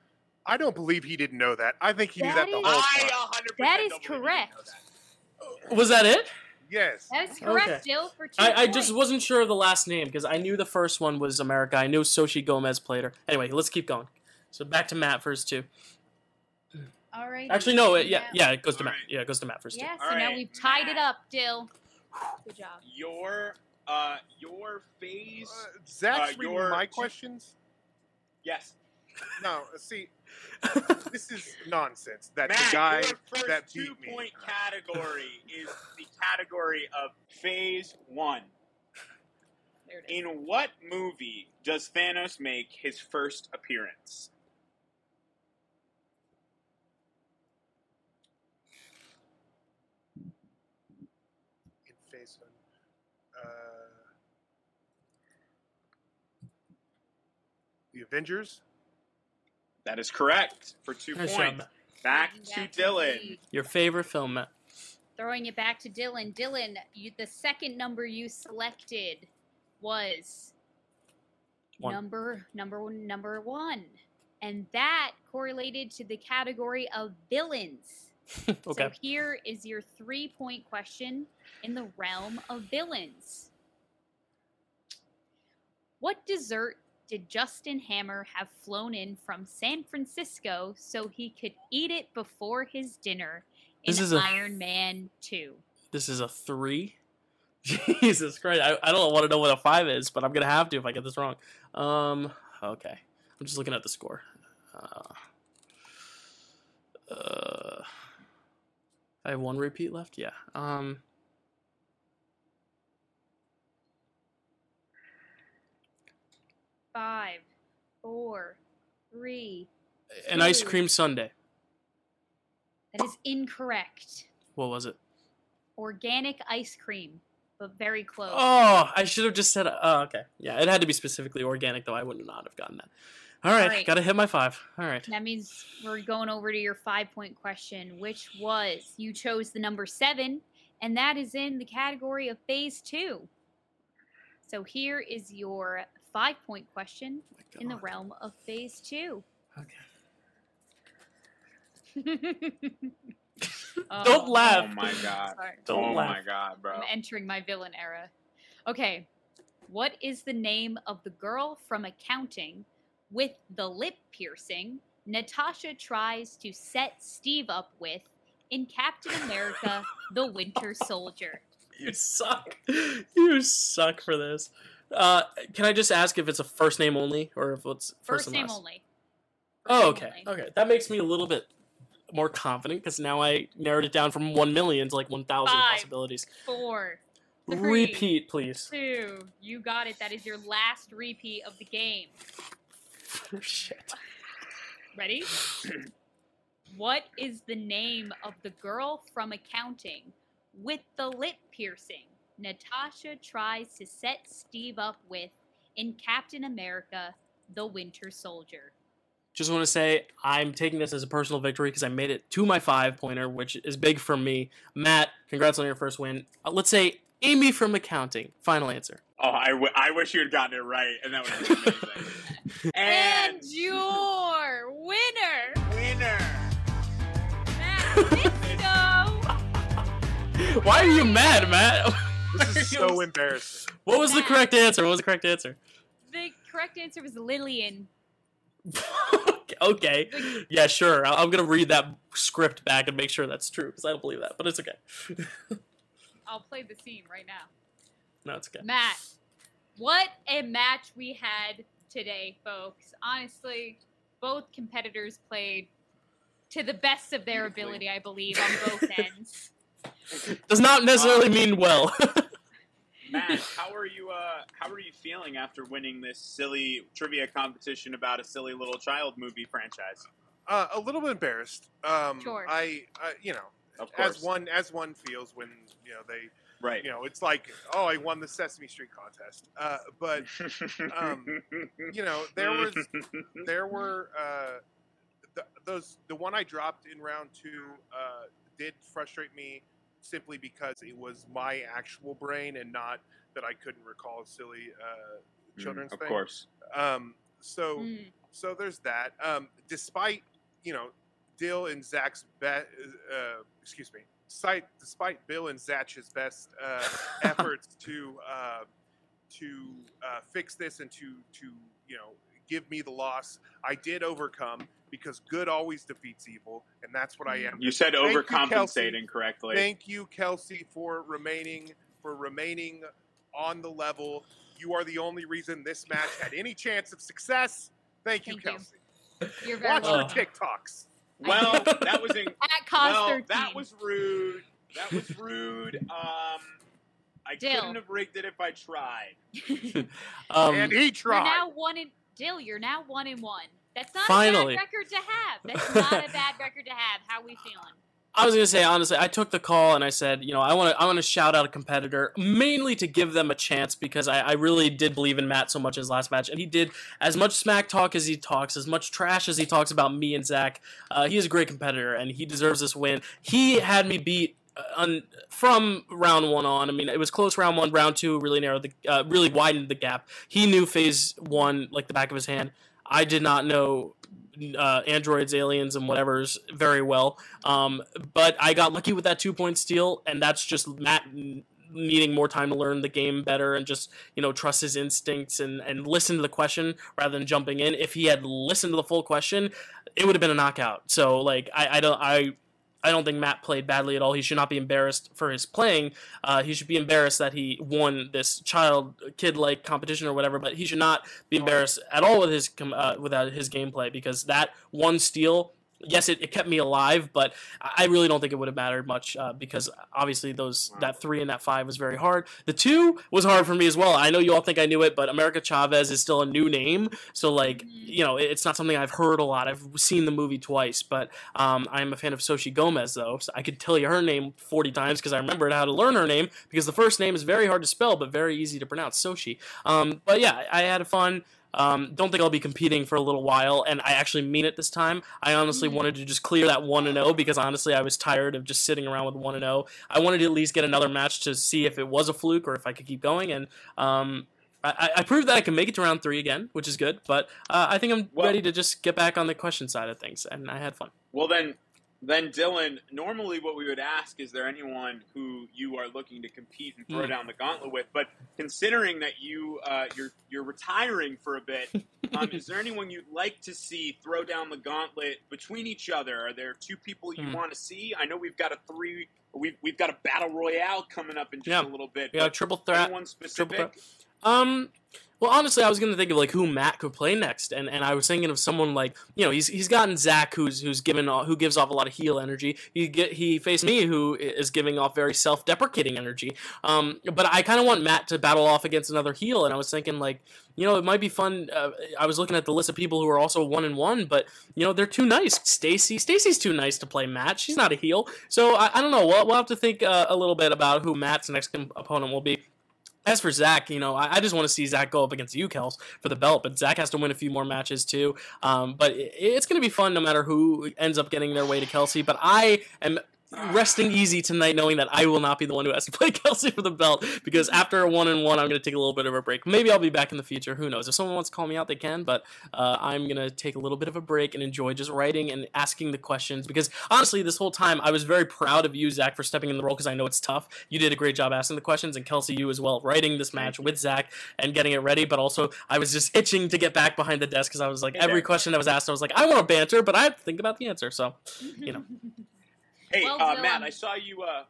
I don't believe he didn't know that. I think he knew
That
that the
is-
whole
I
time.
100%
That is
don't believe you
correct.
that.
Was that it?
Yes.
That is correct,
Okay.
Dill, for two
I, I just wasn't sure of the last name because I knew the first one was America. I knew Xochitl Gomez played her. Anyway, let's keep going. So back to Matt first two.
Alrighty.
Actually, no. It, yeah, yeah, it goes to Matt.
Alright.
Yeah, it goes to Matt first two.
Yeah, so
All
now
right,
we've tied it up, Dill. Good job.
Your, uh, your phase.
Uh, Zach's
Uh,
reading
your-
my questions.
yes.
No, uh, see, <laughs> this is nonsense. That
Matt,
the guy
your first
that
two
beat me.
point category is the category of phase one.
There it is.
In what movie does Thanos make his first appearance?
in phase one. Uh, the Avengers.
That is correct for two
Nice job,
points.
Matt.
Back to
back the
Dylan.
lead.
Your favorite film, Matt.
Throwing it back to Dylan. Dylan, you, the second number you selected was
One.
number number one, number one, and that correlated to the category of villains. <laughs>
okay.
So here is your three-point question in the realm of villains. What dessert did Justin Hammer have flown in from San Francisco so he could eat it before his dinner in
This is a-
Iron Man 2?
This is a three. <laughs> Jesus Christ! I, I don't want to know what a five is, but I'm gonna have to if I get this wrong. Um. Okay. I'm just looking at the score. Uh. uh I have one repeat left. Yeah. Um.
Five, four, three.
An ice cream sundae.
That is incorrect.
What was it?
Organic ice cream, but very close.
Oh, I should have just said. Oh, okay. Yeah, it had to be specifically organic, though. I would not have gotten that. All right,
right.
gotta hit my five. All right.
That means we're going over to your five point question, which was you chose the number seven, and that is in the category of phase two. So here is your five point question oh in the realm of phase two.
Okay. <laughs> <laughs>
Oh,
Don't laugh.
Oh my god.
sorry.
Oh Don't
oh
laugh.
my god, bro.
I'm entering my villain era. Okay. What is the name of the girl from accounting with the lip piercing Natasha tries to set Steve up with in Captain America the Winter Soldier? <laughs>
You suck. You suck for this. Uh, can I just ask if it's a first name only or if it's first,
First name
last?
only.
Oh,
name
okay.
only.
Okay, that makes me a little bit more confident because now I narrowed it down from one million to like
1,000
possibilities.
Four, Three.
Repeat, please.
two. You got it. That is your last repeat of the game.
Oh <laughs> shit.
Ready? <clears throat> what is the name of the girl from accounting with the lip piercing Natasha tries to set Steve up with in Captain America the Winter Soldier?
Just want to say I'm taking this as a personal victory because I made it to my five pointer, which is big for me. Matt, congrats on your first win. Uh, let's say Amy from accounting. Final answer.
Oh, I, w- I wish you had gotten it right, and that would have been amazing. <laughs>
And,
and
your winner,
winner.
Matt <laughs>
Why are you mad, Matt?
This is so <laughs> embarrassing.
What was the correct answer? What was the correct answer?
The correct answer was Lillian. <laughs>
okay. Yeah, sure. I- I'm gonna read that script back and make sure that's true because I don't believe that, but it's okay.
I'll play the scene right now.
no, it's okay.
Matt, what a match we had today, folks. Honestly, both competitors played to the best of their ability, I believe, on both <laughs> ends.
Does not necessarily mean well. <laughs>
Matt, <laughs> how are you? Uh, how are you feeling after winning this silly trivia competition about a silly little child movie franchise?
Uh, a little bit embarrassed. Um,
Sure.
I, I, you know,
Of course,
as one as one feels when you know they,
right?
you know, it's like, oh, I won the Sesame Street contest. Uh, but um, you know, there was there were uh, the, those the one I dropped in round two uh, did frustrate me simply because it was my actual brain and not that I couldn't recall a silly uh, children's
Mm, of
thing.
course.
Um, so
Mm,
so there's that. Um, despite you know Dill and Zach's best, uh, excuse me, despite, despite Bill and Zach's best uh, <laughs> efforts to uh, to uh, fix this and to to you know give me the loss, I did overcome because good always defeats evil, and that's what I am.
You said
Thank
overcompensating
Kelsey.
correctly.
Thank you, Kelsey, for remaining for remaining on the level. You are the only reason this match had any chance of success. Thank you,
Thank you.
Kelsey.
you're very
Watch
welcome.
your TikToks. <laughs>
well, that was in,
At cost
well,
13.
that was rude. That was rude. Um, I
Dill.
couldn't have rigged it if I tried. <laughs>
um,
and he tried.
You're now one in Dill, you're now one in one. That's not
Finally.
a bad record to have. That's not a bad record to have. How we feeling?
I was gonna say honestly, I took the call and I said, you know, I want to, I want to shout out a competitor mainly to give them a chance because I, I really did believe in Matt so much his last match, and he did as much smack talk as he talks, as much trash as he talks about me and Zach. Uh, he is a great competitor and he deserves this win. He had me beat. uh, On, from round one on, I mean, it was close. Round one, round two, really narrowed the, uh, really widened the gap. He knew phase one like the back of his hand. I did not know uh, androids, aliens, and whatever's very well. Um, but I got lucky with that two point steal, and that's just Matt needing more time to learn the game better and just you know trust his instincts and and listen to the question rather than jumping in. If he had listened to the full question, it would have been a knockout. So like I, I don't I I don't think Matt played badly at all. He should not be embarrassed for his playing. Uh, he should be embarrassed that he won this child kid like competition or whatever. But he should not be embarrassed at all with his uh, without his gameplay because that one steal yes, it, it kept me alive, but I really don't think it would have mattered much uh, because obviously those that three and that five was very hard. The two was hard for me as well. I know you all think I knew it, but America Chavez is still a new name, so like mm-hmm. you know it's not something I've heard a lot. I've seen the movie twice, but um, I'm a fan of Xochitl Gomez though, so I could tell you her name 40 times because I remembered how to learn her name because the first name is very hard to spell but very easy to pronounce, Sochi. Um, but yeah, I had fun. Um, don't think I'll be competing for a little while, and I actually mean it this time. I honestly mm. wanted to just clear that one and zero oh because honestly I was tired of just sitting around with one and zero. Oh. I wanted to at least get another match to see if it was a fluke or if I could keep going, and um, I, I, proved that I can make it to round three again, which is good. But uh, I think I'm well, ready to just get back on the question side of things, and I had fun.
Well, then then, Dylan, normally what we would ask is there anyone who you are looking to compete and throw mm. down the gauntlet with? But considering that you uh, you're you're retiring for a bit, <laughs> um, is there anyone you'd like to see throw down the gauntlet between each other? Are there two people you mm. want to see? I know we've got a three. We've, we've got a battle royale coming up in just
yeah.
a little bit.
Yeah, triple threat.
Anyone specific? Triple threat.
Um, well, honestly, I was gonna think of like who Matt could play next, and, and I was thinking of someone like you know he's he's gotten Zach who's who's given who gives off a lot of heel energy. He get he faced me who is giving off very self deprecating energy. Um, but I kind of want Matt to battle off against another heel, and I was thinking like you know it might be fun. Uh, I was looking at the list of people who are also one and one, but you know they're too nice. Stacy Stacy's too nice to play Matt. She's not a heel, so I, I don't know. We'll, we'll have to think uh, a little bit about who Matt's next opponent will be. As for Zach, you know, I, I just want to see Zach go up against you, Kels, for the belt. But Zach has to win a few more matches too. Um, but it, it's going to be fun no matter who ends up getting their way to Kelsey. But I am resting easy tonight, knowing that I will not be the one who has to <laughs> play Kelsey for the belt. Because after a one and one, I'm going to take a little bit of a break. Maybe I'll be back in the future. Who knows? If someone wants to call me out, they can. But uh, I'm going to take a little bit of a break and enjoy just writing and asking the questions. Because honestly, this whole time, I was very proud of you, Zach, for stepping in the role because I know it's tough. You did a great job asking the questions, and Kelsey, you as well, writing this match with Zach and getting it ready. But also, I was just itching to get back behind the desk because I was like, every question that was asked, I was like, I want to banter, but I have to think about the answer. So, you know. <laughs>
Hey, well, uh, Matt, I saw you. Uh,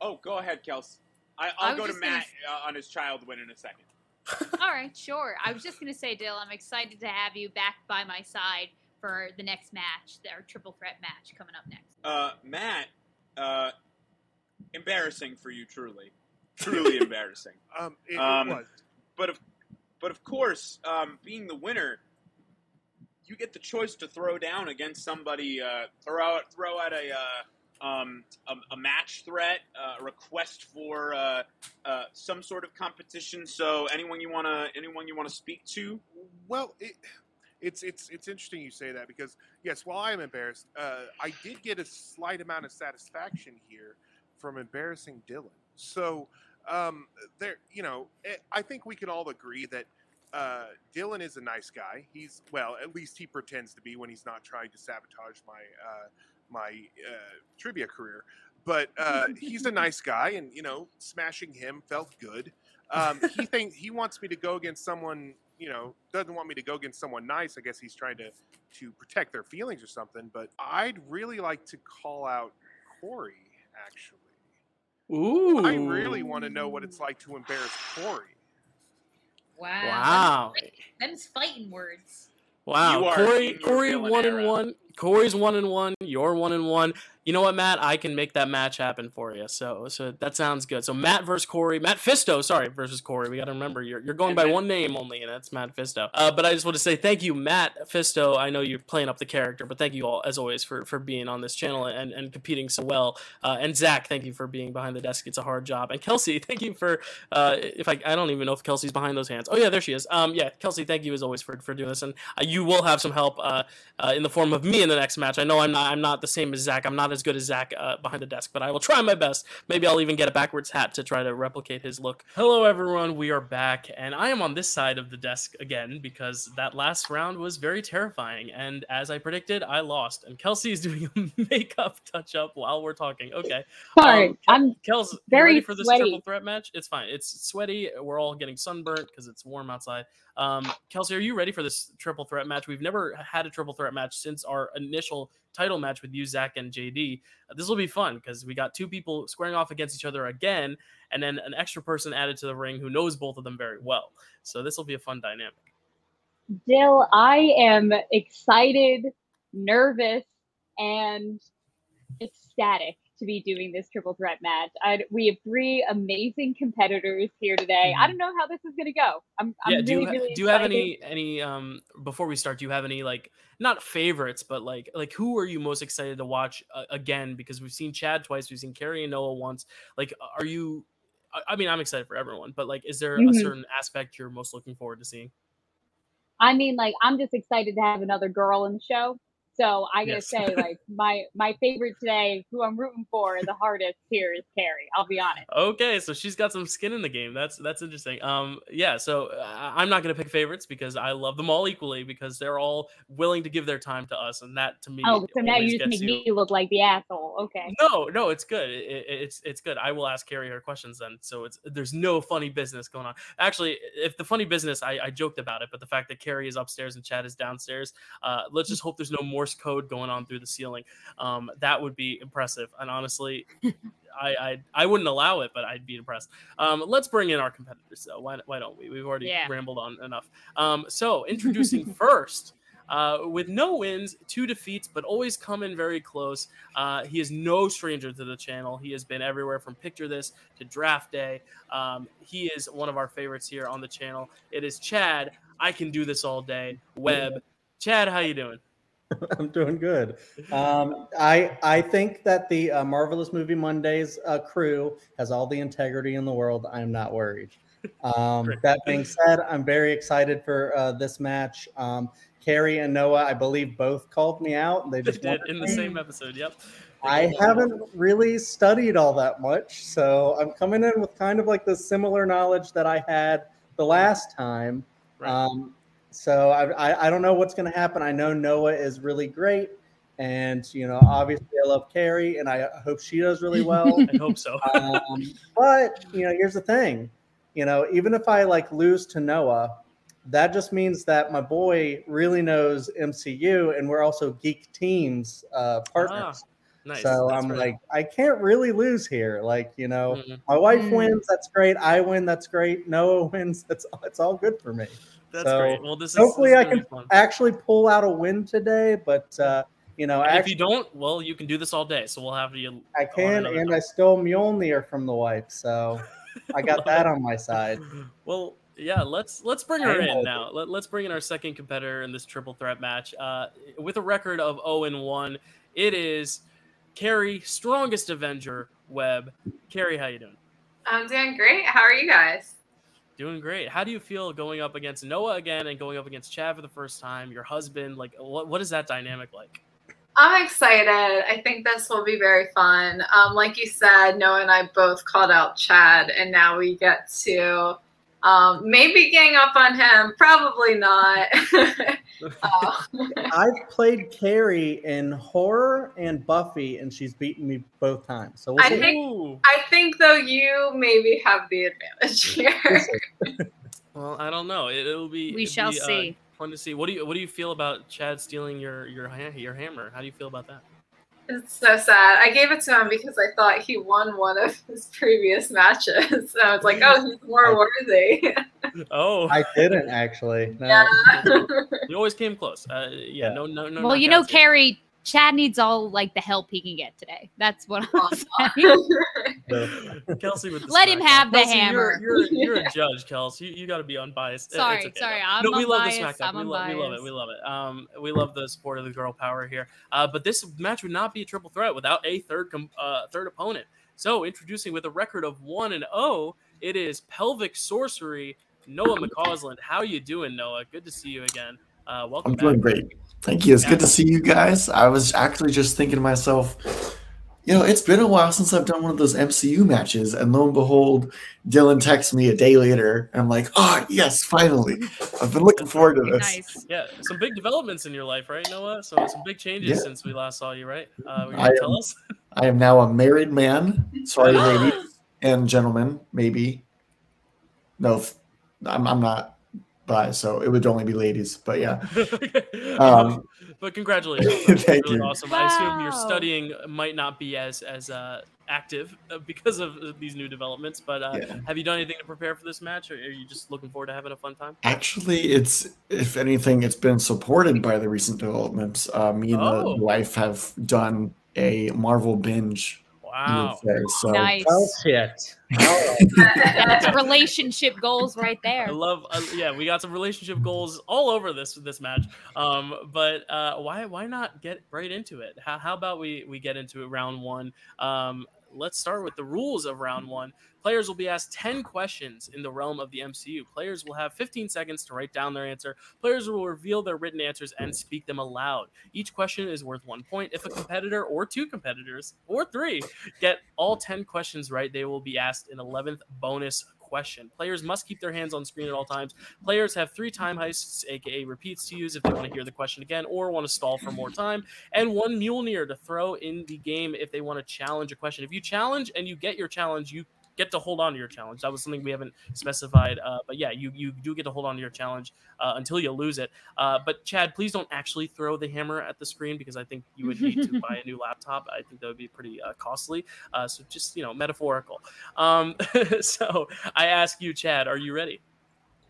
oh, go ahead, Kels. I, will go to Matt gonna... uh, on his child win in a second. <laughs>
All right, sure. I was just going to say, Dill, I'm excited to have you back by my side for the next match, our triple threat match coming up next.
Uh, Matt, uh, embarrassing for you, truly, truly <laughs> embarrassing.
Um, it, um, it was.
But of, but of course, um, being the winner, you get the choice to throw down against somebody. Uh, throw out, throw out a. Uh, um, a, a, match threat, uh, a request for uh, uh, some sort of competition. So, anyone you want to anyone you want to speak to?
Well, it, it's it's it's interesting you say that because yes, while I am embarrassed, uh, I did get a slight amount of satisfaction here from embarrassing Dylan. So, um, there, you know, eh, I think we can all agree that. Uh, Dylan is a nice guy. He's well, at least he pretends to be when he's not trying to sabotage my uh, my uh, trivia career. But uh, he's a nice guy, and you know, smashing him felt good. Um, he <laughs> thinks he wants me to go against someone. You know, doesn't want me to go against someone nice. I guess he's trying to to protect their feelings or something. But I'd really like to call out Corey. Actually,
Ooh,
I really want to know what it's like to embarrass Corey.
Wow.
Wow.
Them's fighting words.
Wow. Corey Corey one and one. Corey's one and one. You're one and one you know what, Matt? I can make that match happen for you. So, so that sounds good. So Matt versus Corey, Matt Fisto, sorry, versus Corey. We got to remember you're, you're going by one name only, and that's Matt Fisto. Uh, but I just want to say thank you, Matt Fisto. I know you're playing up the character, but thank you all as always for for being on this channel and, and competing so well. Uh, and Zach, thank you for being behind the desk. It's a hard job. And Kelsey, <laughs> thank you for uh, if I I don't even know if Kelsey's behind those hands. Oh yeah, there she is. Um, yeah, Kelsey, thank you as always for for doing this, and uh, you will have some help uh, uh, in the form of me me in the next match. I know I'm not I'm not the same as Zach. I'm not as good as Zach uh, behind the desk, but I will try my best. Maybe I'll even get a backwards hat to try to replicate his look. Hello everyone, we are back, and I am on this side of the desk again because that last round was very terrifying, and as I predicted, I lost. And Kelsey is <laughs> doing a makeup touch up while we're talking. Okay,
sorry,
um,
I'm
Kelsey,
very
ready for this
sweaty.
triple threat match? It's fine. It's sweaty. We're all getting sunburnt because it's warm outside. Um, Kelsey, are you ready for this triple threat match? We've never had a triple threat match since our initial title match with you, Zach, and JD. Uh, this will be fun because we got two people squaring off against each other again, and then an extra person added to the ring who knows both of them very well. So this will be a fun dynamic.
Dill, I am excited, nervous, and ecstatic to be doing this triple threat match. I, we have three amazing competitors here today. I
Mhm.
don't know how this is going to go. I'm, I'm
yeah, do
really,
you, ha-
really
do you have any any um before we start? Do you have any like not favorites, but like like who are you most excited to watch uh, again? Because we've seen Chad twice, we've seen Kerri and Noah once. Like, are you? I- I mean, I'm excited for everyone, but like, is there a
Mhm.
certain aspect you're most looking forward to seeing?
I mean, like, I'm just excited to have another girl in the show. So I gotta
Yes.
say, like, <laughs> my my favorite today, who I'm rooting for the hardest here is Kerri. I'll be honest.
Okay, so she's got some skin in the game. That's that's interesting. Um, yeah. So uh, I'm not gonna pick favorites because I love them all equally because they're all willing to give their time to us, and that to me.
Oh, so now you just make
you-
me look like the asshole. Okay.
No, no, it's good. It, it- it's it's good. I will ask Kerri her questions then. So it's there's no funny business going on. Actually, if the funny business, I, I joked about it, but the fact that Kerri is upstairs and Chad is downstairs, uh, let's just hope there's no Morse code going on through the ceiling. Um, that would be impressive. And honestly, <laughs> I, I I wouldn't allow it, but I'd be impressed. Um, let's bring in our competitors though. Why why don't we? We've already
Yeah.
rambled on enough. Um, so introducing <laughs> first. Uh, with no wins, two defeats, but always coming very close. Uh, he is no stranger to the channel. He has been everywhere from Picture This to Draft Day. Um, he is one of our favorites here on the channel. It is Chad. I can do this all day. Webb. Chad, how you doing? <laughs>
I'm doing good. Um, I I think that the uh, marvelous movie Mondays uh, crew has all the integrity in the world. I'm not worried. Um, that being said, I'm very excited for uh, this match. Um, Kerri and Noah, I believe, both called me out. They <laughs>
They did in the same episode. Yep.
I haven't really studied all that much, so I'm coming in with kind of like the similar knowledge that I had the last time.
Right.
Um, so I, I, I don't know what's going to happen. I know Noah is really great, and you know, obviously, I love Kerri, and I hope she does really well. <laughs>
I hope so.
um, but you know, here's the thing. You know, even if I like lose to Noah, that just means that my boy really knows MCU, and we're also geek teams uh, partners.
nice.
So
That's
I'm
right.
like, I can't really lose here. Like, you know,
Mhm.
my wife
Mm.
wins, that's great. I win, that's great. Noah <laughs> wins, that's it's all good for me.
That's
so,
great. Well, this is
hopefully
this
I can
fun.
Actually, pull out a win today, but uh, you know,
And if you don't, well, you can do this all day. So we'll have you.
I can, and
time.
I stole Mjolnir from the wife, so <laughs> I got that on my side. <laughs>
Well, yeah, let's let's bring her
I
in now. Let, let's bring in our second competitor in this triple threat match. Uh, with a record of 0 and 1, it is Kerri, strongest Avenger Webb. Kerri, how you doing?
I'm doing great. How are you guys?
Doing great. How do you feel going up against Noah again and going up against Chad for the first time? Your husband, like, what what is that dynamic like?
I'm excited. I think this will be very fun. Um, like you said, Noah and I both called out Chad, and now we get to um, maybe gang up on him. Probably not. <laughs> Uh,
I've played Kerri in horror and Buffy, and she's beaten me both times. So we'll
I
see.
think-
Ooh.
I think though you maybe have the advantage here. <laughs>
Well,
I don't know. It, will be.
We
it'll
shall
be, uh,
see.
fun to see. What do you What do you feel about Chad stealing your your ha- your hammer? How do you feel about that?
It's so sad. I gave it to him because I thought he won one of his previous matches. So <laughs> I was like, oh, he's more worthy. <laughs>
Oh,
I didn't actually. No.
yeah. <laughs>
you always came close. Uh, yeah,
Yeah.
no, no, no.
well, you know. Kerri, Chad needs all like the help he can get today. That's what I'm
Oh,
saying.
So- <laughs> <laughs>
Kelsey with the
Let him
smackdown.
have the hammer.
You're, you're, you're a <laughs> judge, Kelsey. You, you got to be unbiased.
Sorry,
okay,
sorry,
though.
I'm
no, we love the
unbiased,
SmackDown. We, love, we love it. We love it. Um, we love the support of the girl power here. Uh, but this match would not be a triple threat without a third com- uh, third opponent. So introducing with a record of one and zero, it is pelvic sorcery. Noah McCausland. How you doing, Noah? Good to see you again. Uh, welcome
I'm
back.
doing great. Thank you. It's
Yeah.
good to see you guys. I was actually just thinking to myself, you know, it's been a while since I've done one of those MCU matches, and lo and behold, Dylan texts me a day later, and I'm like, oh yes, finally! I've been looking forward to this.
Nice.
Yeah, some big developments in your life, right, Noah? So some big changes
Yeah.
since we last saw you, right? Uh, were you
I
gonna
am-
tell us? <laughs>
I am now a married man. Sorry, <gasps> ladies and gentlemen. Maybe. No, f- I'm, I'm not bi, so it would only be ladies. But yeah, <laughs> Um,
but congratulations, that's <laughs>
thank
really
you.
awesome. I assume your studying might not be as as uh, active uh, because of uh, these new developments. But uh,
Yeah.
have you done anything to prepare for this match, or are you just looking forward to having a fun time?
actually, it's if anything, it's been supported by the recent developments. Uh, me and
Oh.
the wife have done a Marvel binge. You
Wow.
say. So
Nice.
Shit!
That's <laughs> relationship goals right there.
I love, uh, yeah, we got some relationship goals all over this this match. Um, but uh, why why not get right into it? How, how about we we get into it round one? Um, let's start with the rules of round one. Players will be asked 10 questions in the realm of the MCU. Players will have 15 seconds to write down their answer. Players will reveal their written answers and speak them aloud. Each question is worth one point. If a competitor or two competitors or three get all 10 questions right, they will be asked an 11th bonus question. Players must keep their hands on screen at all times. Players have three time heists, aka repeats, to use if they want to hear the question again or want to stall for more time, and one Mjolnir to throw in the game if they want to challenge a question. If you challenge and you get your challenge, you get to hold on to your challenge. That was something we haven't specified, uh, but yeah, you you do get to hold on to your challenge uh, until you lose it. Uh, but Chad, please don't actually throw the hammer at the screen because I think you would need to <laughs> buy a new laptop. I think that would be pretty uh, costly. Uh, so just you know, metaphorical. Um, <laughs> so I ask you, Chad, are you ready?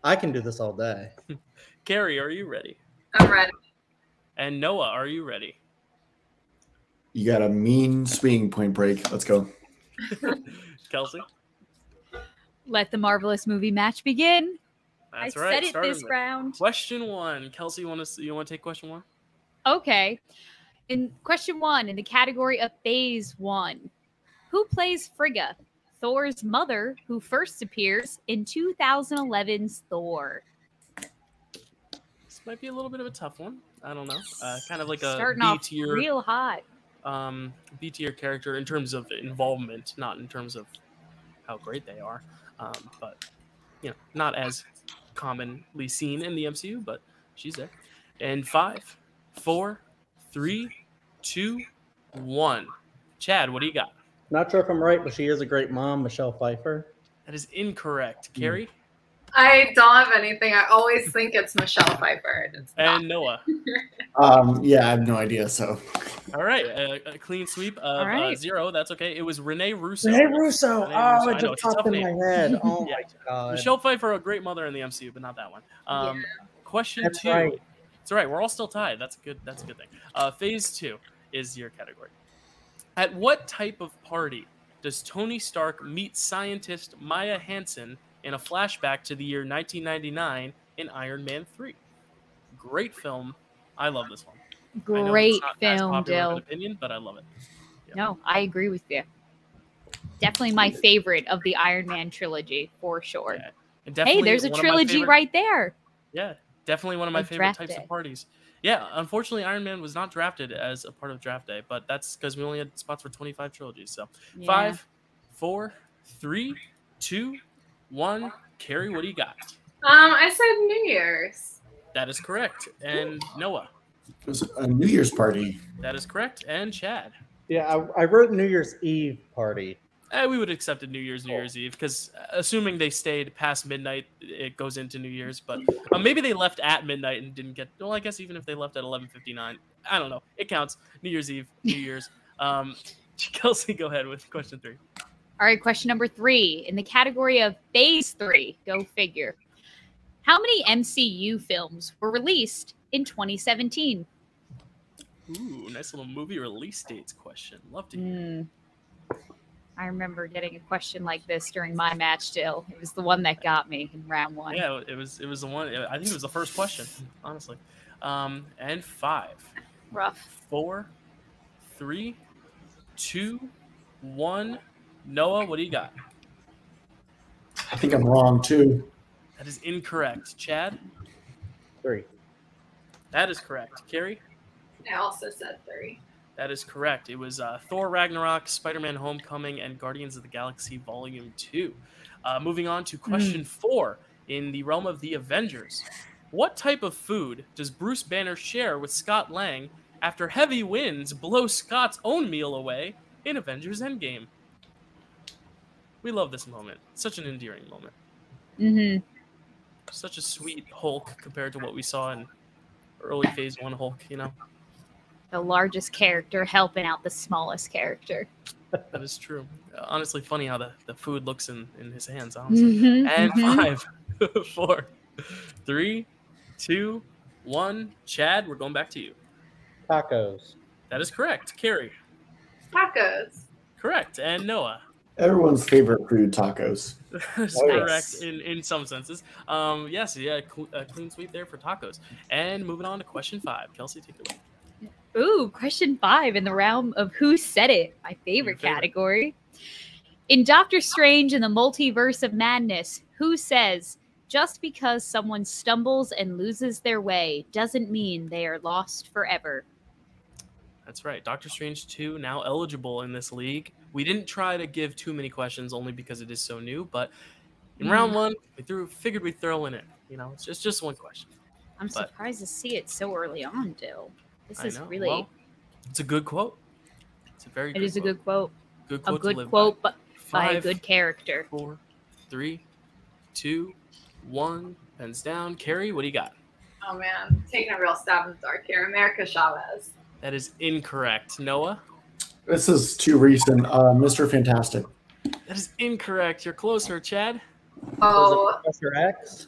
I can do this all day. <laughs>
Kerri, are you ready?
I'm ready.
And Noah, are you ready?
you got a mean swing point break. Let's go.
Kelsey,
Let the marvelous movie match begin.
that's
I
right.
said it
starting
this
with
round.
Question one. Kelsey, you want to you want to take question one?
Okay. In question one, in the category of phase one, who plays Frigga, Thor's mother, who first appears in 2011's Thor?
This might be a little bit of a tough one. I don't know. Uh, kind of like a
Starting
B
off real hot.
Um, B tier character in terms of involvement, not in terms of how great they are. Um, but you know, not as commonly seen in the MCU, but she's there. And five, four, three, two, one. Chad, what do you got?
Not sure if I'm right, but she is a great mom, Michelle Pfeiffer.
That is incorrect. Kerri
I don't have anything. I always think it's Michelle Pfeiffer. It's not.
and Noah. <laughs>
Um, yeah, I have no idea. So
All right, a, a clean sweep of
All right.
uh, zero. That's okay. It was Renee Russo.
Renee Russo.
Renee
Oh,
Russo. I
it just
a tough
popped in
name.
my head. <laughs> Oh
Yeah.
my god.
Michelle Pfeiffer, a great mother in the MCU, but not that one. Um, Question
That's
two.
right.
It's all right. We're all still tied. That's good. That's a good thing. Uh, phase two is your category. At what type of party does Tony Stark meet scientist Maya Hansen in a flashback to the year 1999 in Iron Man 3? Great film. I love this one. I know it's
Great film,
popular
Dill.
opinion, but I love it. Yeah.
No, I agree with you. Definitely my favorite of the Iron Man trilogy, for sure.
Yeah.
Hey, there's a
one of my
trilogy
favorite-
right there.
Yeah, definitely one of my favorite types of parties. Yeah, unfortunately, Iron Man was not drafted as a part of draft day, but that's because we only had spots for 25 trilogies. So
Yeah.
five, four, three, two, one. Kerri, what do you got?
Um, I said New Year's.
That is correct. And Noah,
it was a New Year's party.
that is correct. And Chad.
Yeah, I, I wrote New Year's Eve party.
Eh, we would have accepted New Year's, New Year's Eve, because assuming they stayed past midnight, it goes into New Year's. But uh, maybe they left at midnight and didn't get. Well, I guess even if they left at 11:59, I don't know. It counts. New Year's Eve, New Year's. Um, <laughs> Kelsey, go ahead with question three.
All right, question number three. In the category of phase three, go figure. How many MCU films were released in 2017?
Ooh, nice little movie release dates question. Love to hear.
Hmm. I remember getting a question like this during my match still. It was the one that got me in round one.
Yeah, it was. It was the one. I think it was the first question, honestly. Um, and five,
Rough.
four, three, two, one. Noah, what do you got?
I think I'm wrong too.
That is incorrect. Chad.
Three.
That is correct. Kerri?
I also said three.
That is correct. It was uh, Thor Ragnarok, Spider Man Homecoming, and Guardians of the Galaxy Volume 2. Uh, moving on to question four in the realm of the Avengers. What type of food does Bruce Banner share with Scott Lang after heavy winds blow Scott's own meal away in Avengers Endgame? We love this moment. Such an endearing moment.
hmm
Such a sweet Hulk compared to what we saw in early Phase 1 Hulk, you know?
The largest character helping out the smallest character. <laughs>
That is true. Uh, honestly, funny how the, the food looks in, in his hands, honestly.
Mhm,
And
mhm.
five, <laughs> four, three, two, one. Chad, we're going back to you.
Tacos.
That is correct. Kerri,
Tacos.
correct. And Noah,
Everyone's favorite food, tacos. <laughs>
That's
Oh,
correct
yes.
in, in some senses. Um, yes, yeah, cl- uh, clean sweep there for tacos. And moving on to question five. Kelsey, take it away.
Ooh, question five in the realm of who said it, my favorite,
favorite.
category. In Doctor Strange and the Multiverse of Madness, who says, just because someone stumbles and loses their way doesn't mean they are lost forever?
That's right. Doctor Strange 2 now eligible in this league. We didn't try to give too many questions only because it is so new, but in
Mm.
round one, we threw figured we'd throw in it. You know, it's just, just one question.
I'm
But-
surprised to see it so early on, Dill. This
I
is
know.
really,
Well, it's a good quote. It's a very
it
good
is a
quote.
good quote.
good
A
quote to
good
live
quote
by.
but by a good character.
four, three, two, one. Pens down. Kerri, what do you got?
Oh man, taking a real stab in the dark here. America Chavez.
That is incorrect. Noah,
This is too recent. Uh, Mr. Fantastic.
that is incorrect. You're closer, Chad.
Oh,
Professor X.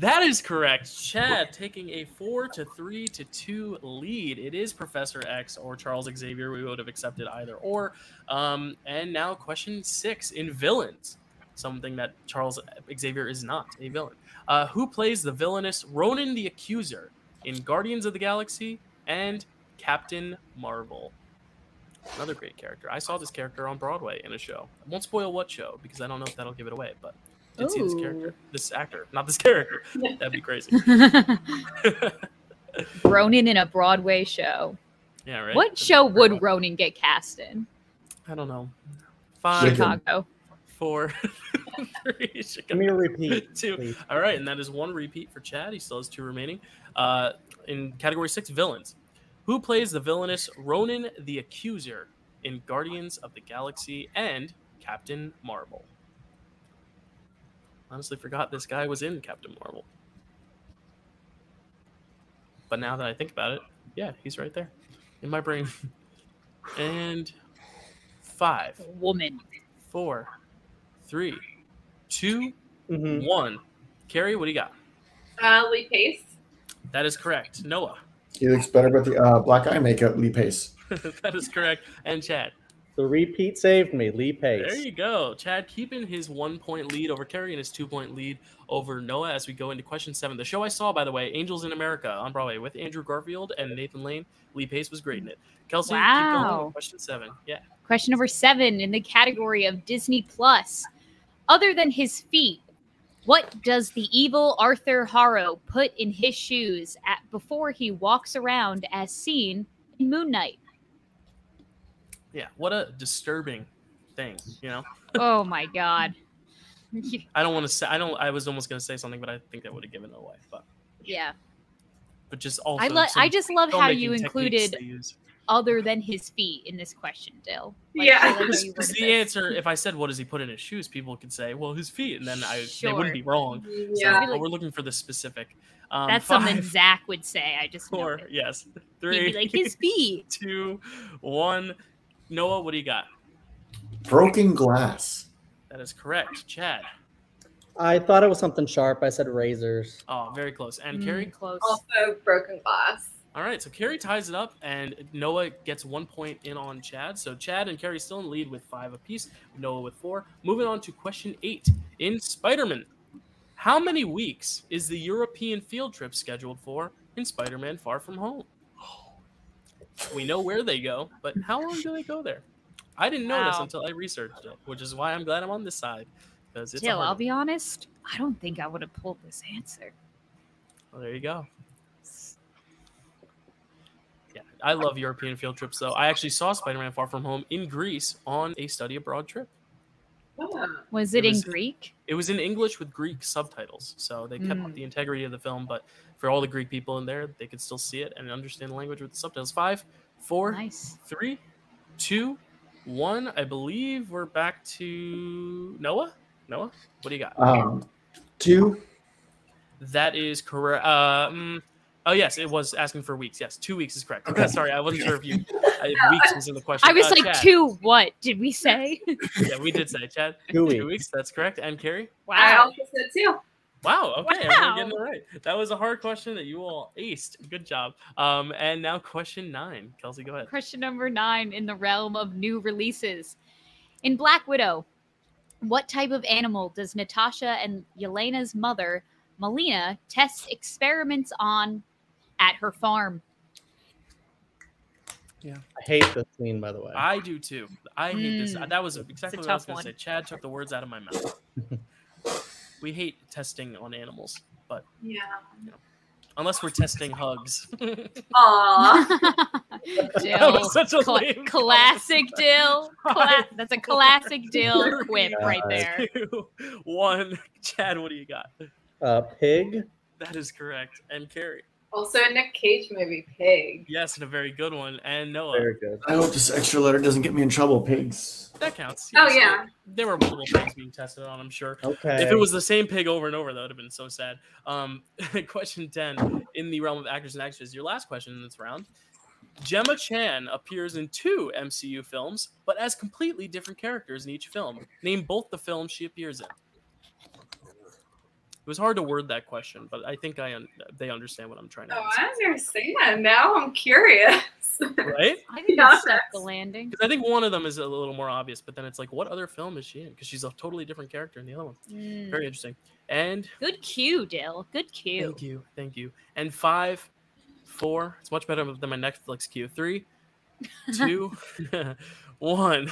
That is correct. Chad taking a four to three to two lead. It is Professor X or Charles Xavier. We would have accepted either or. Um, and now question six in villains, something that Charles Xavier is not a villain. Uh, who plays the villainous Ronan the Accuser in Guardians of the Galaxy and Captain Marvel? Another great character. I saw this character on Broadway in a show. I won't spoil what show because I don't know if that'll give it away, but did see this character, this actor, not this <laughs> character. That'd be crazy. <laughs>
Ronan in a Broadway show.
yeah, right.
What
That'd
show
great.
would Ronan get cast in?
I don't know. Five,
Chicago.
four, <laughs> three,
Give me a repeat.
two.
please.
All right, and that is one repeat for Chad. He still has two remaining. Uh, in category six, villains. Who plays the villainous Ronan the Accuser in Guardians of the Galaxy and Captain Marvel? Honestly, forgot this guy was in Captain Marvel. But now that I think about it, yeah, he's right there in my brain. <laughs> and five,
Woman.
four, three, two,
Mhm.
one. Kerri, what do you got?
uh, Lee Pace.
That is correct. Noah.
He looks better with the uh, black eye makeup, Lee Pace. <laughs>
that is correct. And Chad.
The repeat saved me. Lee Pace.
There you go. Chad keeping his one point lead over Kerri and his two point lead over Noah as we go into question seven. The show I saw, by the way, Angels in America on Broadway with Andrew Garfield and Nathan Lane. Lee Pace was great in it. Kelsey, keep going
Wow.
question seven. Yeah.
Question number seven in the category of Disney Plus. Other than his feet, what does the evil Arthur Harrow put in his shoes at, before he walks around as seen in Moon Knight?
Yeah. What a disturbing thing, you know?
oh my God. <laughs>
I don't want to say, I don't, I was almost going to say something, but I think that would have given it away. But,
yeah.
but just also,
I, lo- I just love how you included. Other than his feet in this question, Dill.
Yeah.
Like how
Because
you
because
worded
the
this.
answer, if I said what does he put in his shoes, people could say, well, his feet, and then I they wouldn't be wrong. So
Yeah.
but we're looking for the specific. Um,
That's
five,
something Zach would say. I just
four,
it.
yes,
He'd
three,
be like his <laughs> feet.
two, one. Noah, what do you got?
Broken glass.
That is correct. Chad.
I thought it was something sharp. I said razors.
Oh, very close. And
Mm,
Kerri.
close.
Also, broken glass.
All right, so Kerri ties it up, and Noah gets one point in on Chad. So Chad and Kerri still in the lead with five apiece. Noah with four. Moving on to question eight in Spider-Man. How many weeks is the European field trip scheduled for in Spider-Man: Far From Home? We know where they go, but how long do they go there? I didn't know this until I researched it, which is why I'm glad I'm on this side because it's. hard
I'll be honest. I don't think I would have pulled this answer.
Well, there you go. I love European field trips though. I actually saw Spider-Man: Far From Home in Greece on a study abroad trip.
Yeah.
Was
It
it in Greek?
It was in English with Greek subtitles, so they kept
Mm.
the integrity of the film. But for all the Greek people in there, they could still see it and understand the language with the subtitles. Five, four,
Nice.
three, two, one. I believe we're back to Noah. Noah, what do you got?
Um, two.
That is correct. Uh, mm, oh yes, it was asking for weeks. Yes, two weeks is correct.
Okay. <laughs>
Sorry, I wasn't sure if you <laughs> if weeks was in the question.
I was
Uh,
like,
Chad.
two what did we say? <laughs>
Yeah, we did say Chad.
Two
Two
weeks.
weeks. That's correct. And
Kerri.
Wow.
I also said two.
Wow. Okay, everyone getting it right. That was a hard question that you all aced. Good job. Um, and now question nine. Kelsey, go ahead.
Question number nine in the realm of new releases. In Black Widow, what type of animal does Natasha and Yelena's mother, Melina, test experiments on at her farm? Yeah.
I hate this scene, by the way.
I do too. I hate this.
Mm.
That was exactly what
a
I was going to say. Chad took the words out of my mouth. <laughs> we hate testing on animals, but
Yeah.
unless we're testing hugs. <laughs>
Aw. <laughs>
That
Dyl.
was such a
Cla-
lame
classic Dyl. Cla- that's a classic Dyl quip right there.
Two, one. Chad, what do you got?
Uh, pig.
That is correct. And Kerri.
Also, a Nick Cage movie, Pig.
Yes, and a very good one. And Noah.
Very good.
I hope this extra letter doesn't get me in trouble, pigs.
That counts.
Oh, yeah.
There were multiple pigs being tested on, I'm sure.
Okay.
If it was the same pig over and over, that would have been so sad. Um, <laughs> question 10 in the realm of actors and actresses, your last question in this round. Gemma Chan appears in two MCU films, but as completely different characters in each film. Name both the films she appears in. It was hard to word that question, but I think I un- they understand what I'm trying to
Oh,
ask.
I understand. Now I'm curious.
Right?
I think
Yeah.
that's the landing.
Because I think one of them is a little more obvious, but then it's like, what other film is she in? Because she's a totally different character in the other one.
Mm.
Very interesting. And
Good cue, Dyl. Good cue.
Thank you. Thank you. And five, four. It's much better than my Netflix queue. Three, two, <laughs> one.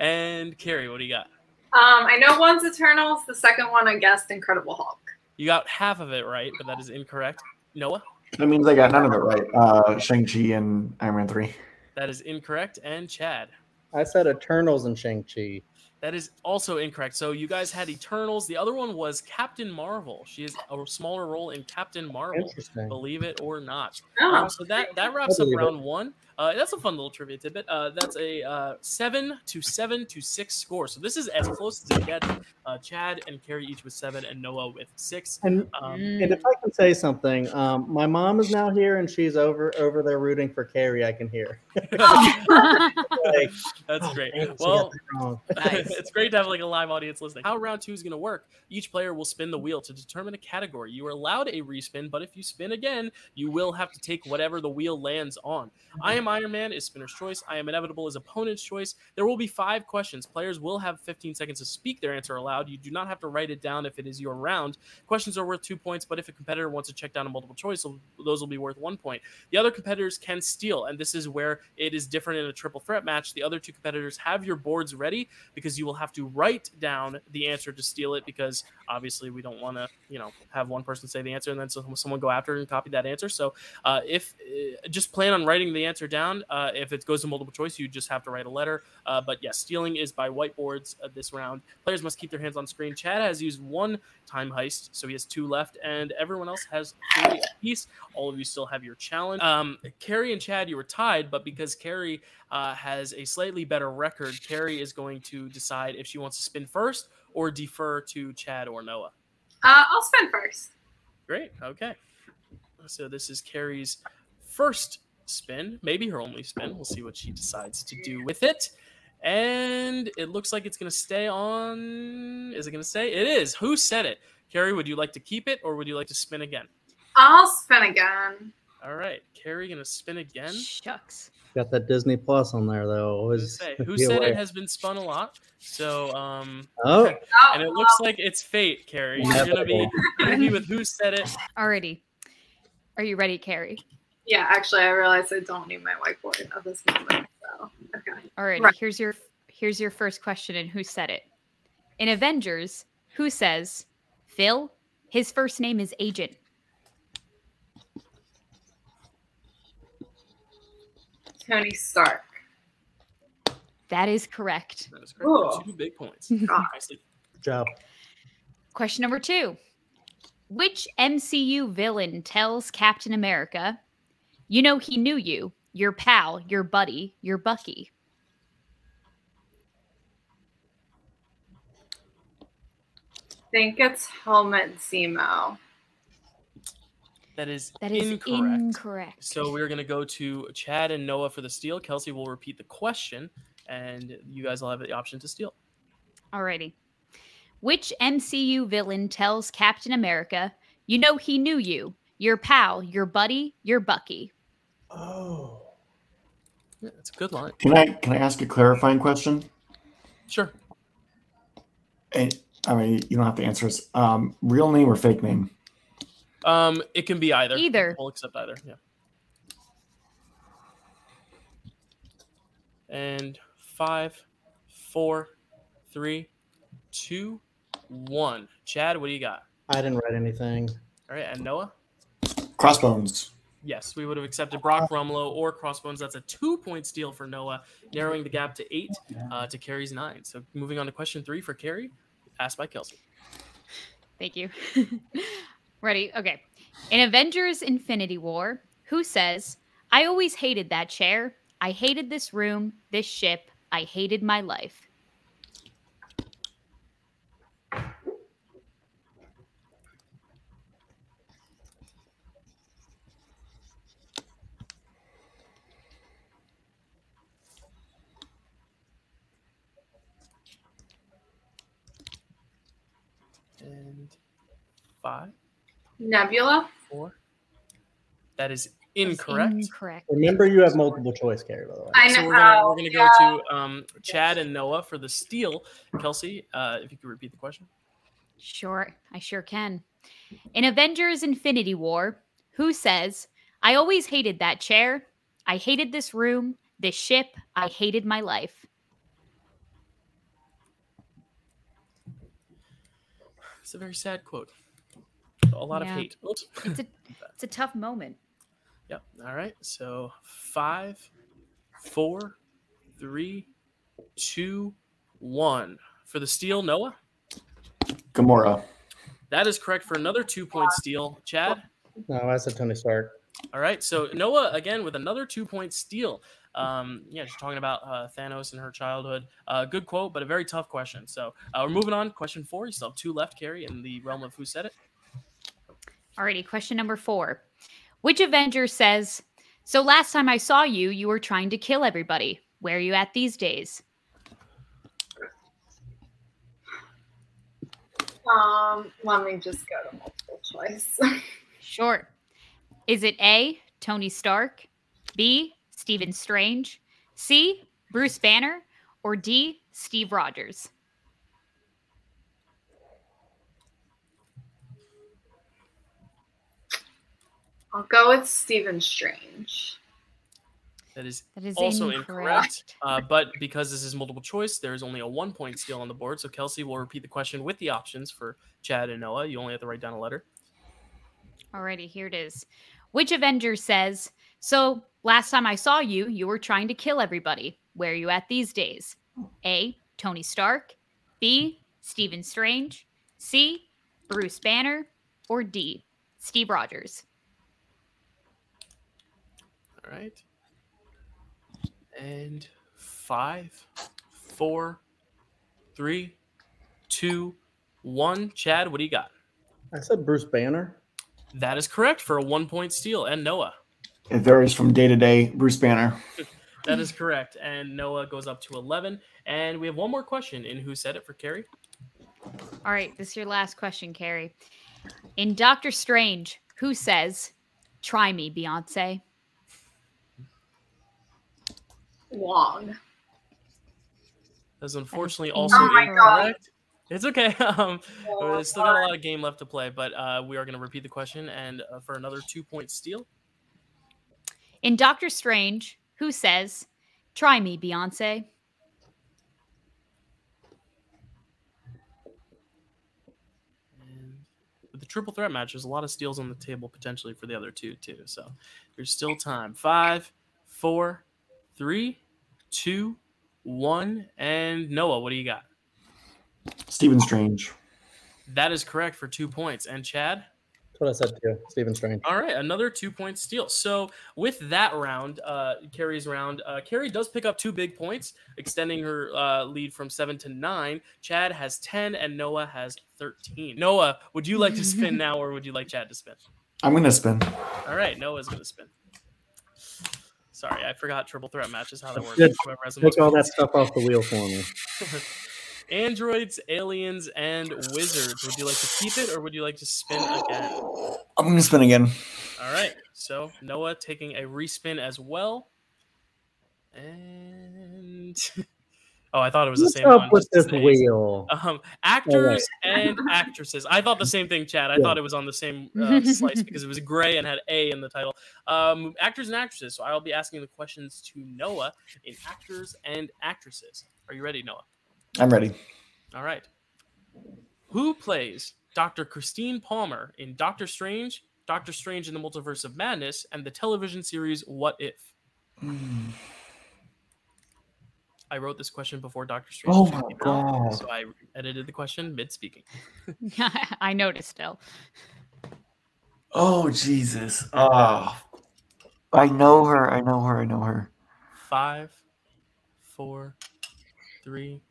And Kerri, what do you got?
Um, I know one's Eternals. The second one, I guessed Incredible Hulk.
You got half of it right, but that is incorrect. Noah,
That means I got none of it right. Uh, Shang-Chi and Iron Man 3.
that is incorrect. And Chad,
I said Eternals and Shang-Chi.
that is also incorrect. So you guys had Eternals. The other one was Captain Marvel. She has a smaller role in Captain Marvel.
Interesting.
Believe it or not.
Oh,
Um, so that that wraps up
believe it.
round one. Uh, that's a fun little trivia tidbit. Uh, that's a uh, seven to seven to six score. So this is as close as it gets. Uh, Chad and Kerri each with seven, and Noah with six.
And
Um,
and if I can say something, um, my mom is now here and she's over over there rooting for Kerri. I can hear. Like, <laughs> <laughs>
that's
oh,
great.
damn,
Well. <laughs>
Nice.
it's great to have like a live audience listening. How round two is going to work? Each player will spin the wheel to determine a category. You are allowed a respin, but if you spin again, you will have to take whatever the wheel lands on. I am Iron Man is spinner's choice. I am inevitable is opponent's choice. There will be five questions. Players will have 15 seconds to speak their answer aloud. You do not have to write it down if it is your round. Questions are worth two points, but if a competitor wants to check down a multiple choice, those will be worth one point. The other competitors can steal, and this is where it is different in a triple threat match. The other two competitors have your boards ready because you will have to write down the answer to steal it because obviously we don't want to, you know, have one person say the answer and then someone go after and copy that answer. So uh, if uh, just plan on writing the answer down. Uh, if it goes to multiple choice, you just have to write a letter. Uh, but yes, stealing is by whiteboards uh, this round. Players must keep their hands on screen. Chad has used one time heist, so he has two left, and everyone else has three apiece. All of you still have your challenge. Um, Kerri and Chad, you were tied, but because Kerri uh, has a slightly better record, Kerri is going to decide if she wants to spin first or defer to Chad or Noah.
Uh, I'll spin first.
Great. Okay. So this is Kerri's first spin, maybe her only spin. We'll see what she decides to do with it. And it looks like it's going to stay on. Is it going to stay? It is. Who said it? Kerri, would you like to keep it or would you like to spin again?
I'll spin again.
All right. Kerri going to spin again.
Shucks.
Got that Disney Plus on there though.
Who
Always
say? <laughs> Who said
aware.
it has been spun a lot. So, um,
Oh,
Oh,
and it looks like it's fate, Kerri. You're gonna be, you're gonna be with who said it. <laughs>
Alrighty. Are you ready, Kerri?
Yeah. Actually, I realized I don't need my whiteboard at this moment. So okay.
Alrighty.
Right.
Here's your here's your first question and who said it. In Avengers, who says, Phil, his first name is Agent.
Tony Stark.
That is correct.
That is correct.
Cool.
Two big points. <laughs> Nicely.
Good job.
Question number two Which MCU villain tells Captain America, you know, he knew you, your pal, your buddy, your Bucky?
think it's Helmut Zemo.
That is
That is
incorrect.
incorrect.
So we're gonna go to Chad and Noah for the steal. Kelsey will repeat the question, and you guys will have the option to steal.
Alrighty. Which MCU villain tells Captain America, you know, he knew you, your pal, your buddy, your Bucky?
Oh.
Yeah, that's a good line.
Can I can I ask a clarifying question?
Sure.
And I mean, you don't have to answer this. Um, real name or fake name?
Um, it can be either.
Either.
We'll accept either. Yeah. And five, four, three, two, one. Chad, what do you got?
I didn't write anything.
All right, and Noah.
Crossbones.
Yes, we would have accepted Brock Rumlow or Crossbones. That's a two-point steal for Noah, narrowing the gap to eight uh, to Kerri's nine. So moving on to question three for Kerri, asked by Kelsey.
Thank you. <laughs> Ready? Okay. In Avengers Infinity War, who says, I always hated that chair. I hated this room, this ship. I hated my life.
Five,
Nebula.
four. That is incorrect.
Incorrect.
Remember, you have multiple choice, Kerri. By the way.
I know.
So we're gonna,
oh,
we're gonna
yeah.
go to um, Chad and Noah for the steal. Kelsey, uh, if you could repeat the question.
Sure, I sure can. In Avengers Infinity War, who says, I always hated that chair. I hated this room, this ship. I hated my life.
It's a very sad quote. A lot
Yeah.
of hate. <laughs>
It's a it's a tough moment.
Yep. All right. So five, four, three, two, one. For the steal, Noah.
Gamora.
That is correct for another two point steal. Chad.
No, I said Tony Stark.
All right. So Noah again with another two point steal. Um, yeah, she's talking about uh, Thanos and her childhood. Uh, good quote, but a very tough question. So uh, we're moving on. Question four. You still have two left, Kerri, in the realm of who said it.
Alrighty, question number four. Which Avenger says, So last time I saw you, you were trying to kill everybody. Where are you at these days?
Um, let me just go to multiple choice. <laughs>
Sure. Is it A, Tony Stark, B, Stephen Strange, C, Bruce Banner, or D, Steve Rogers?
I'll go with Stephen Strange.
That is
That is
also
incorrect.
incorrect. Uh, but because this is multiple choice, there is only a one point steal on the board. So Kelsey will repeat the question with the options for Chad and Noah. You only have to write down a letter.
Alrighty, here it is. Which Avenger says, So last time I saw you, you were trying to kill everybody. Where are you at these days? A, Tony Stark, B, Stephen Strange, C, Bruce Banner, or D, Steve Rogers?
All right. And five, four, three, two, one. Chad, what do you got?
I said Bruce Banner.
That is correct for a one point steal. And Noah.
It varies from day to day. Bruce Banner. <laughs>
That is correct. And Noah goes up to 11. And we have one more question in Who Said It for Kerri.
All right, this is your last question, Kerri. In Doctor Strange, who says, Try me, Beyonce?
Wong.
That's unfortunately also
Oh my God.
incorrect. It's okay. <laughs> Um, We've still got a lot of game left to play, but uh, we are going to repeat the question and uh, for another two point steal.
In Doctor Strange, who says, Try me, Beyonce?
With the triple threat match, there's a lot of steals on the table potentially for the other two too. So there's still time. Five, four, three, two, one, and Noah, what do you got?
Stephen Strange.
That is correct for two points. And Chad?
That's what I said too. Stephen Strange.
All right, another two point steal. So with that round, uh, Kerri's round, uh, Kerri does pick up two big points, extending her uh, lead from seven to nine. Chad has 10 and Noah has 13. Noah, would you like to spin <laughs> now or would you like Chad to spin?
I'm gonna spin.
All right, Noah's going to spin. Sorry, I forgot triple threat matches how that works.
Good.
Whoever has the most
Take all that stuff off the wheel for me. <laughs>
Androids, aliens, and wizards. Would you like to keep it or would you like to spin again?
I'm gonna spin again.
All right. So Noah taking a respin as well. And <laughs> oh, I thought it was the
What's
same
up
one.
with this
names.
wheel?
Um, actors and actresses. I thought the same thing, Chad. I
Yeah.
thought it was on the same uh, <laughs> slice because it was gray and had A in the title. Um, actors and actresses. So I'll be asking the questions to Noah in actors and actresses. Are you ready, Noah?
I'm ready.
All right. Who plays Dr. Christine Palmer in Doctor Strange, Doctor Strange in the Multiverse of Madness, and the television series What If? I wrote this question before Doctor Strange.
Oh my
came out,
God.
So I edited the question mid speaking. <laughs>
I noticed still.
Oh Jesus. Oh. I know her. I know her. I know her.
Five, four, three.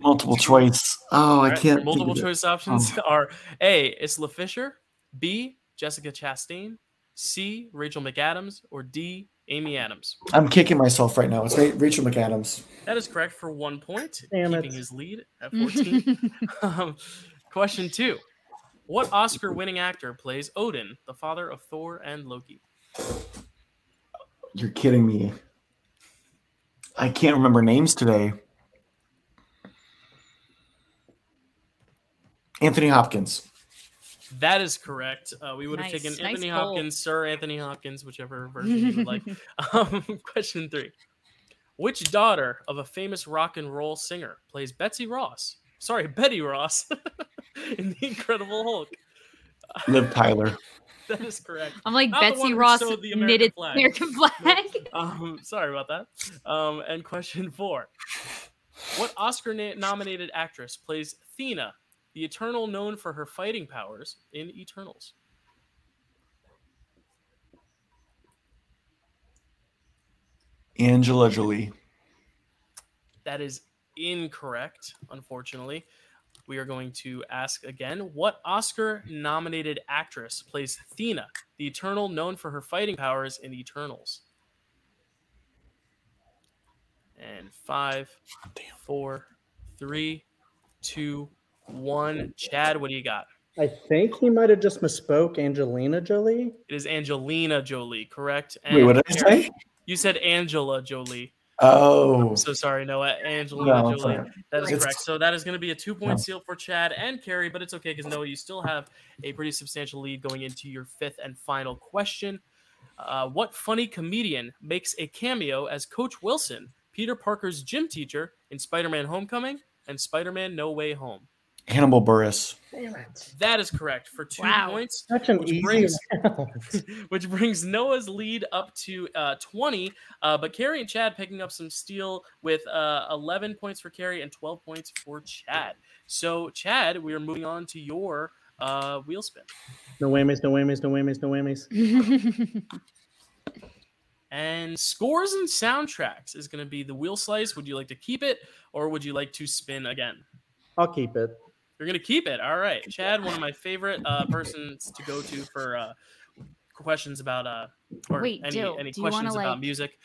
Multiple choice. Oh, I can't.
your multiple
think of it.
choice options oh. are A. Isla Fisher, B. Jessica Chastain, C. Rachel McAdams, or D. Amy Adams.
I'm kicking myself right now. It's Rachel McAdams.
That is correct for one point,
Damn
keeping
it.
his lead at 14. <laughs> um, question two What Oscar winning actor plays Odin, the father of Thor and Loki?
You're kidding me. I can't remember names today. Anthony Hopkins.
That is correct. Uh, we would have taken
nice
Anthony
pull.
Hopkins, Sir Anthony Hopkins, whichever version you would like. <laughs> Um, <laughs> question three Which daughter of a famous rock and roll singer plays Betsy Ross? Sorry, Betty Ross <laughs> in The Incredible Hulk.
Liv Tyler.
That is correct.
I'm like
Not
Betsy Ross
sewed the American
knitted
flag.
American flag.
Um, sorry about that. Um, and question four: What Oscar-nominated actress plays Thena, the Eternal known for her fighting powers in Eternals?
Angela Jolie.
That is incorrect, unfortunately. We are going to ask again what Oscar nominated actress plays Thena, the Eternal known for her fighting powers in Eternals? And five, four, three, two, one. Chad, what do you got?
I think he might have just misspoke Angelina Jolie.
It is Angelina Jolie, correct?
Wait, what did I say?
You said Angela Jolie.
Oh.
I'm so sorry, Noah. Angelina
No, it's
Jolie.
all right.
That is
It's-
correct. So that is going to be a two point
No.
steal for Chad and Kerri, but it's okay because Noah, you still have a pretty substantial lead going into your fifth and final question. Uh, what funny comedian makes a cameo as Coach Wilson, Peter Parker's gym teacher in Spider Man Homecoming and Spider Man No Way Home?
Hannibal
Buress.
That is correct for two
Wow.
points.
Such an
Which
easy
brings- <laughs> <laughs> which brings Noah's lead up to uh, 20. Uh, but Kerri and Chad picking up some steal with uh, 11 points for Kerri and 12 points for Chad. So, Chad, we are moving on to your uh, wheel spin.
No whammies, no whammies, no whammies, no whammies. <laughs>
And scores and soundtracks is going to be the wheel slice. Would you like to keep it or would you like to spin again?
I'll keep it.
You're going to keep it. All right. Chad, one of my favorite uh, persons to go to for uh, questions about, uh, or
Wait,
any,
do-
any
do you wanna,
questions about
like-
music.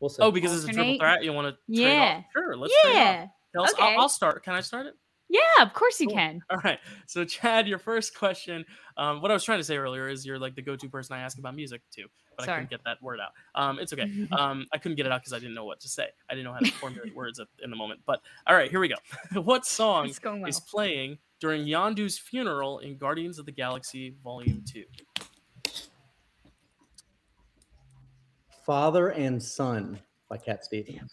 We'll see.
Oh, because it's a triple threat. You want to?
Yeah.
Sure. Let's. trade off.
yeah.
Kels,
Okay.
I'll, I'll start. Can I start it?
Yeah, of course you
Cool.
can.
All right. So, Chad, your first question. Um, what I was trying to say earlier is you're like the go-to person I ask about music to, but I couldn't get that word out. Um, it's okay. <laughs> Um, I couldn't get it out because I didn't know what to say. I didn't know how to formulate words at, in the moment. But all right, here we go. <laughs> what song
going well.
is playing during Yondu's funeral in Guardians of the Galaxy Volume Two?
Father and Son by Cat Stevens.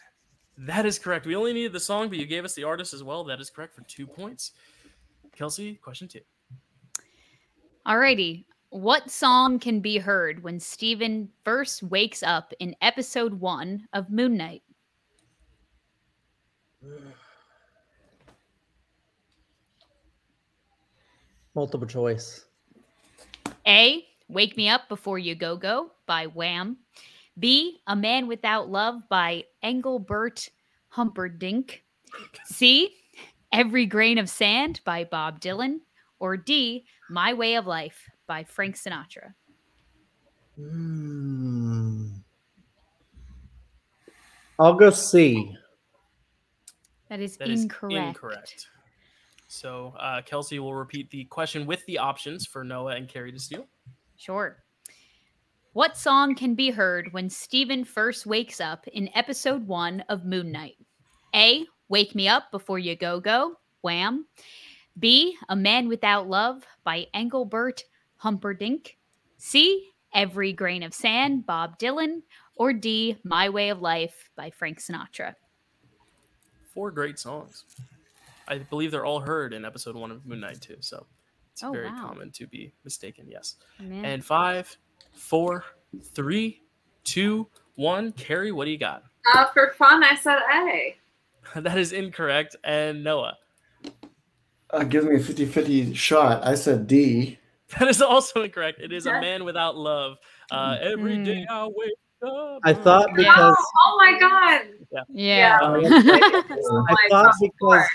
That is correct. We only needed the song, but you gave us the artist as well. That is correct for two points. Kelsey, question two.
Alrighty. What song can be heard when Steven first wakes up in episode one of Moon Knight? <sighs>
Multiple choice.
A. Wake Me Up Before You Go Go by Wham. B. A Man Without Love by Engelbert Humperdinck. C. Every Grain of Sand by Bob Dylan. Or D. My Way of Life by Frank Sinatra.
Hmm. I'll go C.
That is
That is
incorrect.
incorrect. So uh, Kelsey will repeat the question with the options for Noah and Kerri to steal.
Sure. What song can be heard when Steven first wakes up in episode one of Moon Knight? A. Wake Me Up Before You Go Go, Wham. B. A Man Without Love by Engelbert Humperdinck. C. Every Grain of Sand, Bob Dylan. Or D. My Way of Life by Frank Sinatra.
Four great songs. I believe they're all heard in episode one of Moon Knight too. So it's
Oh,
very
wow.
common to be mistaken. Yes.
Man.
And five, four, three, two, one. Kerri, what do you got?
Uh, for fun, I said A. <laughs>
that is incorrect. And Noah,
Uh, give me a 50 50 shot. I said D. <laughs>
that is also incorrect. It is a man without love. Uh, every day I wake up.
I thought because
oh my god.
yeah.
Um, <laughs>
Oh
I thought because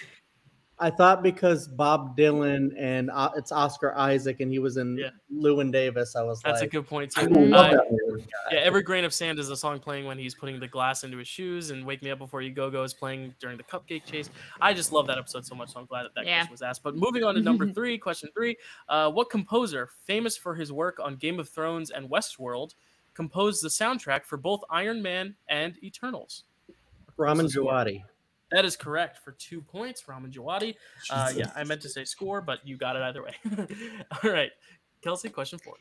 I thought because Bob Dylan and uh, it's Oscar Isaac and he was in
Yeah.
Llewyn Davis. I was
That's
like,
a good point
I
too.
love
Uh,
that movie.
Yeah, every grain of sand is a song playing when he's putting the glass into his shoes, and "Wake Me Up Before You Go Go" is playing during the cupcake chase. I just love that episode so much, so I'm glad that that
Yeah.
question was asked. But moving on to number <laughs> three, question three: uh, What composer, famous for his work on Game of Thrones and Westworld, composed the soundtrack for both Iron Man and Eternals?
Ramin
What's the?
Djawadi.
That is correct for two points, Ramin Djawadi. Uh, yeah, I meant to say score, but you got it either way. <laughs> All right, Kelsey, question four.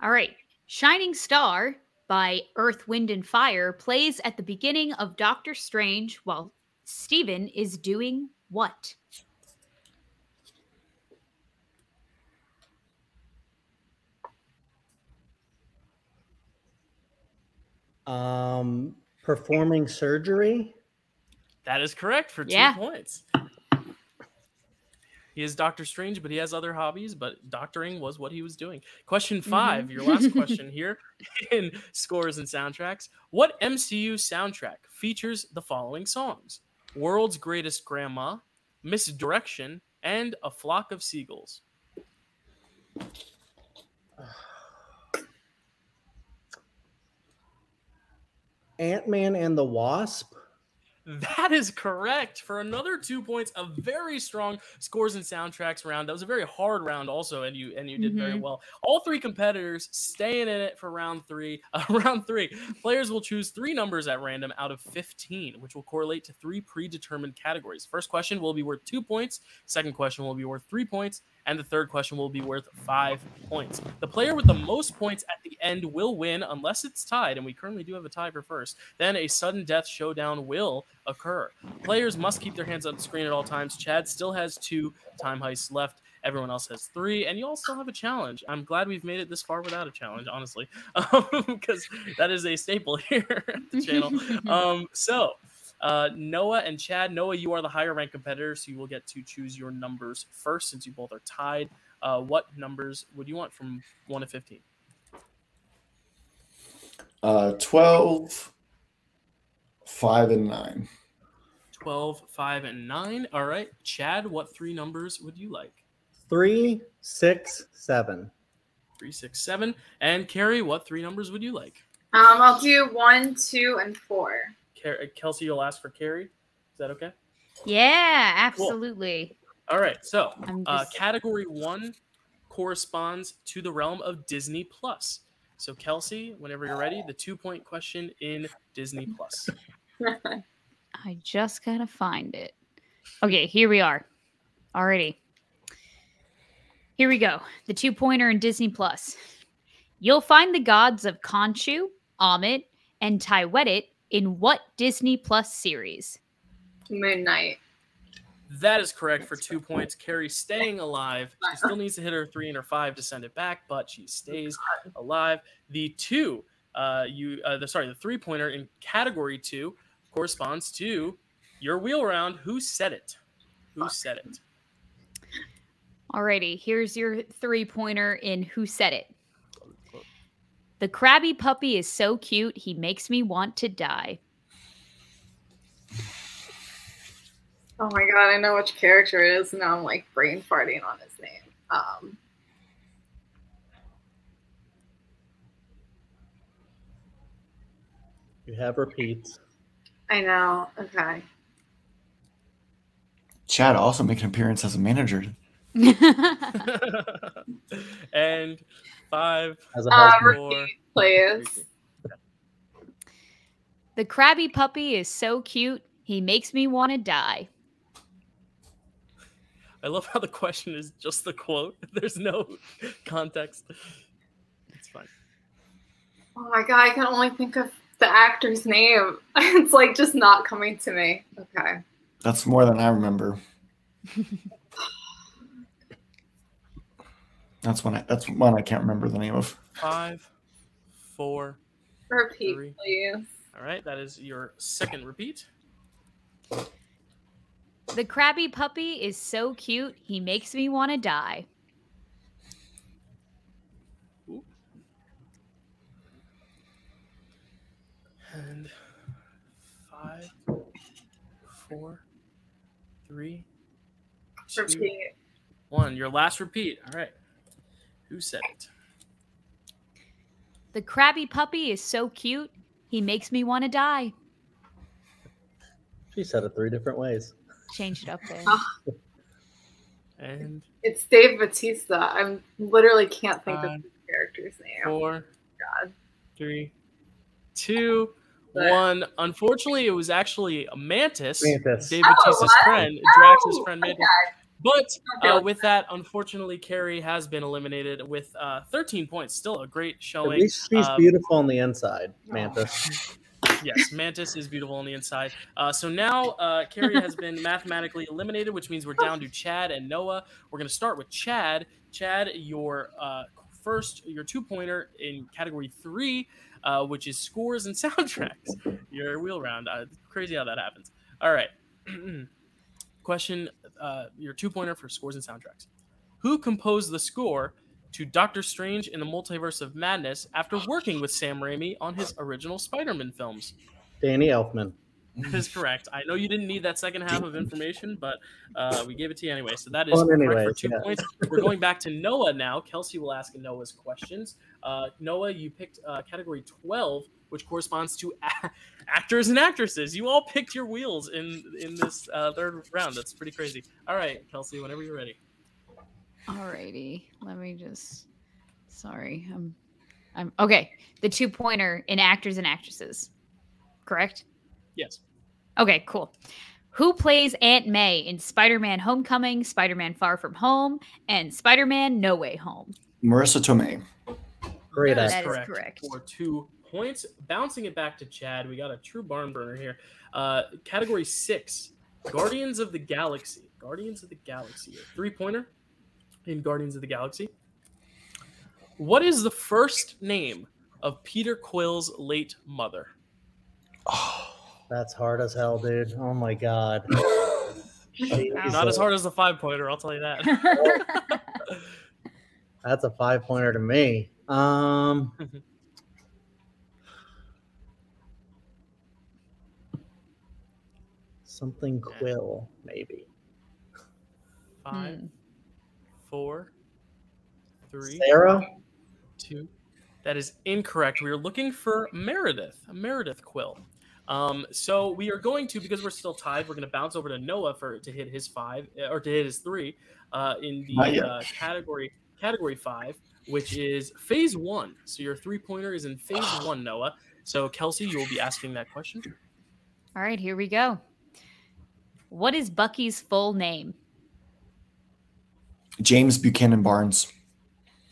All right. Shining Star by Earth, Wind, and Fire plays at the beginning of Doctor Strange while Stephen is doing what?
Um, performing surgery.
That is correct for two
Yeah.
points. He is Doctor Strange, but he has other hobbies, but doctoring was what he was doing. Question mm-hmm. 5 your last question here <laughs> in scores and soundtracks. What MCU soundtrack features the following songs? World's Greatest Grandma, Misdirection, and A Flock of Seagulls. <sighs>
Ant Man and the Wasp.
That is correct for another two points. A very strong scores and soundtracks round. That was a very hard round, also, and you and you did very
Mhm.
well. All three competitors staying in it for round three. <laughs> Uh, round three, players will choose three numbers at random out of fifteen, which will correlate to three predetermined categories. First question will be worth two points. Second question will be worth three points, and the third question will be worth five points. The player with the most points at the end will win, unless it's tied, and we currently do have a tie for first. Then a sudden death showdown will occur. Players must keep their hands on the screen at all times. Chad still has two time heists left. Everyone else has three, and you all still have a challenge. I'm glad we've made it this far without a challenge, honestly, <laughs> because that is a staple <laughs> here at the channel. <laughs> Um, so, uh, Noah and Chad, Noah, you are the higher ranked competitor, so you will get to choose your numbers first since you both are tied. Uh, what numbers would you want from 1 to 15?
Uh, 12, 5, and 9.
12, 5, and 9. All right. Chad, what three numbers would you like?
Three, six, seven.
Three, six, seven. And Kerri, what three numbers would you like?
Um, I'll do 1, 2, and
4. Kelsey, you'll ask for Kerri. Is that okay?
Yeah, absolutely.
All right. So,
I'm
uh, category one corresponds to the realm of Disney Plus. So, Kelsey, whenever you're ready, the two point question in Disney Plus. <laughs>
I just gotta find it. Okay, here we are. Alrighty. Here we go. The two pointer in Disney Plus. You'll find the gods of Khonshu, Ammit, and Taweret in what Disney Plus series?
Moon Knight.
That is correct for two points. Kerri staying alive. She still needs to hit her three and her five to send it back, but she stays alive. The two, uh, you, uh, the sorry, the three pointer in category two corresponds to your wheel round. Who said it? Who said it?
Alrighty, here's your three pointer in Who Said It. The crabby puppy is so cute, he makes me want to die.
Oh my god, I know which character it is. Now I'm like brain farting on his name. Um,
You have repeats.
I know. Okay.
Chad also make an appearance as a manager. <laughs>
and five,
As a
Uh,
four,
repeat, please.
the crabby puppy is so cute, he makes me want to die.
I love how the question is just the quote. <laughs> There's no context. It's fine.
Oh my god, I can only think of the actor's name. <laughs> it's like just not coming to me. Okay.
That's more than I remember. That's one. I, that's one I can't remember the name of.
Five, four.
Repeat,
Three.
please.
All right, that is your second repeat.
The crabby puppy is so cute, he makes me want to die.
And five, four, three, two,
Repeat.
one. Your last repeat. All right. Who said it?
The crabby puppy is so cute, he makes me want to die.
She said it three different ways.
Change it up there. <laughs>
And
It's Dave Bautista. I literally can't think
Five,
of the character's name.
four,
God.
three, two,
But-
one. Unfortunately, it was actually a mantis.
Mantis.
David
Oh,
Bautista's
what?
friend, Drax's
Oh,
friend Mantis.
okay.
But uh, with that, unfortunately, Kerri has been eliminated with uh, 13 points. Still a great showing.
At least she's
um,
beautiful on the inside, <laughs> Mantis.
yes, Mantis is beautiful on the inside. Uh, so now uh, Kerri has been <laughs> mathematically eliminated, which means we're down to Chad and Noah. We're going to start with Chad. Chad, your uh, first, your two pointer in category three, uh, which is scores and <laughs> soundtracks. Your wheel round. Uh, crazy how that happens. All right. <clears throat> Question uh, your two pointer for scores and soundtracks. Who composed the score to Doctor Strange in the Multiverse of Madness after working with Sam Raimi on his original Spider Man films?
Danny Elfman.
That is correct. I know you didn't need that second half of information, but uh, we gave it to you anyway. So that is
Fun
correct for two
yeah.
points. We're going back to Noah now. Kelsey will ask Noah's questions. Uh, Noah, you picked uh, category 12, which corresponds to a- actors and actresses. You all picked your wheels in in this uh, third round. That's pretty crazy. All right, Kelsey, whenever you're ready.
Alrighty, let me just. Sorry, I'm. I'm okay. The two pointer in actors and actresses, correct?
Yes.
Okay, cool. Who plays Aunt May in Spider-Man: Homecoming, Spider-Man: Far From Home, and Spider-Man: No Way Home?
Marisa Tomei.
Great
That
actor.
is correct.
For two points, bouncing it back to Chad, we got a true barn burner here. Uh, category six, Guardians of the Galaxy. Guardians of the Galaxy. Three pointer in Guardians of the Galaxy. What is the first name of Peter Quill's late mother?
That's hard as hell, dude. Oh my god. <laughs>
Not as hard as the five pointer, I'll tell you that. <laughs>
That's a five pointer to me. Um. Something quill, maybe.
Five,
Hmm.
four, three,
Sarah?
two. That is incorrect. We are looking for Meredith, Meredith Quill. Um, so we are going to, because we're still tied, we're going to bounce over to Noah for to hit his five uh, or to hit his three uh, in the uh, category category five, which is phase one. So your three pointer is in phase <sighs> one, Noah. So Kelsey, you will be asking that question.
All right, here we go. What is Bucky's full name?
James Buchanan Barnes.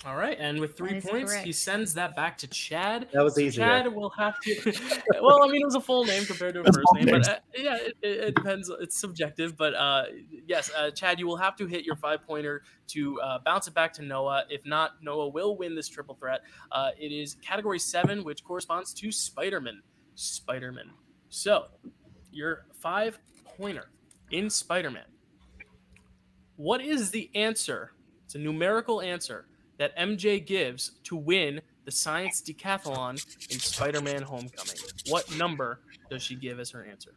All right, and with three
That is
points, he sends that back to Chad.
That was
easy.
easier.
Chad will have to. <laughs> well, I mean, it was a full name compared to a first
full
name, but uh, yeah, it, it, it depends. It's subjective, but uh, yes, uh, Chad, you will have to hit your five pointer to uh, bounce it back to Noah. If not, Noah will win this triple threat. Uh, it is category seven, which corresponds to Spider-Man. Spider-Man. So, your five pointer in Spider-Man. What is the answer? It's a numerical answer that MJ gives to win the science decathlon in Spider-Man Homecoming. What number does she give as her answer?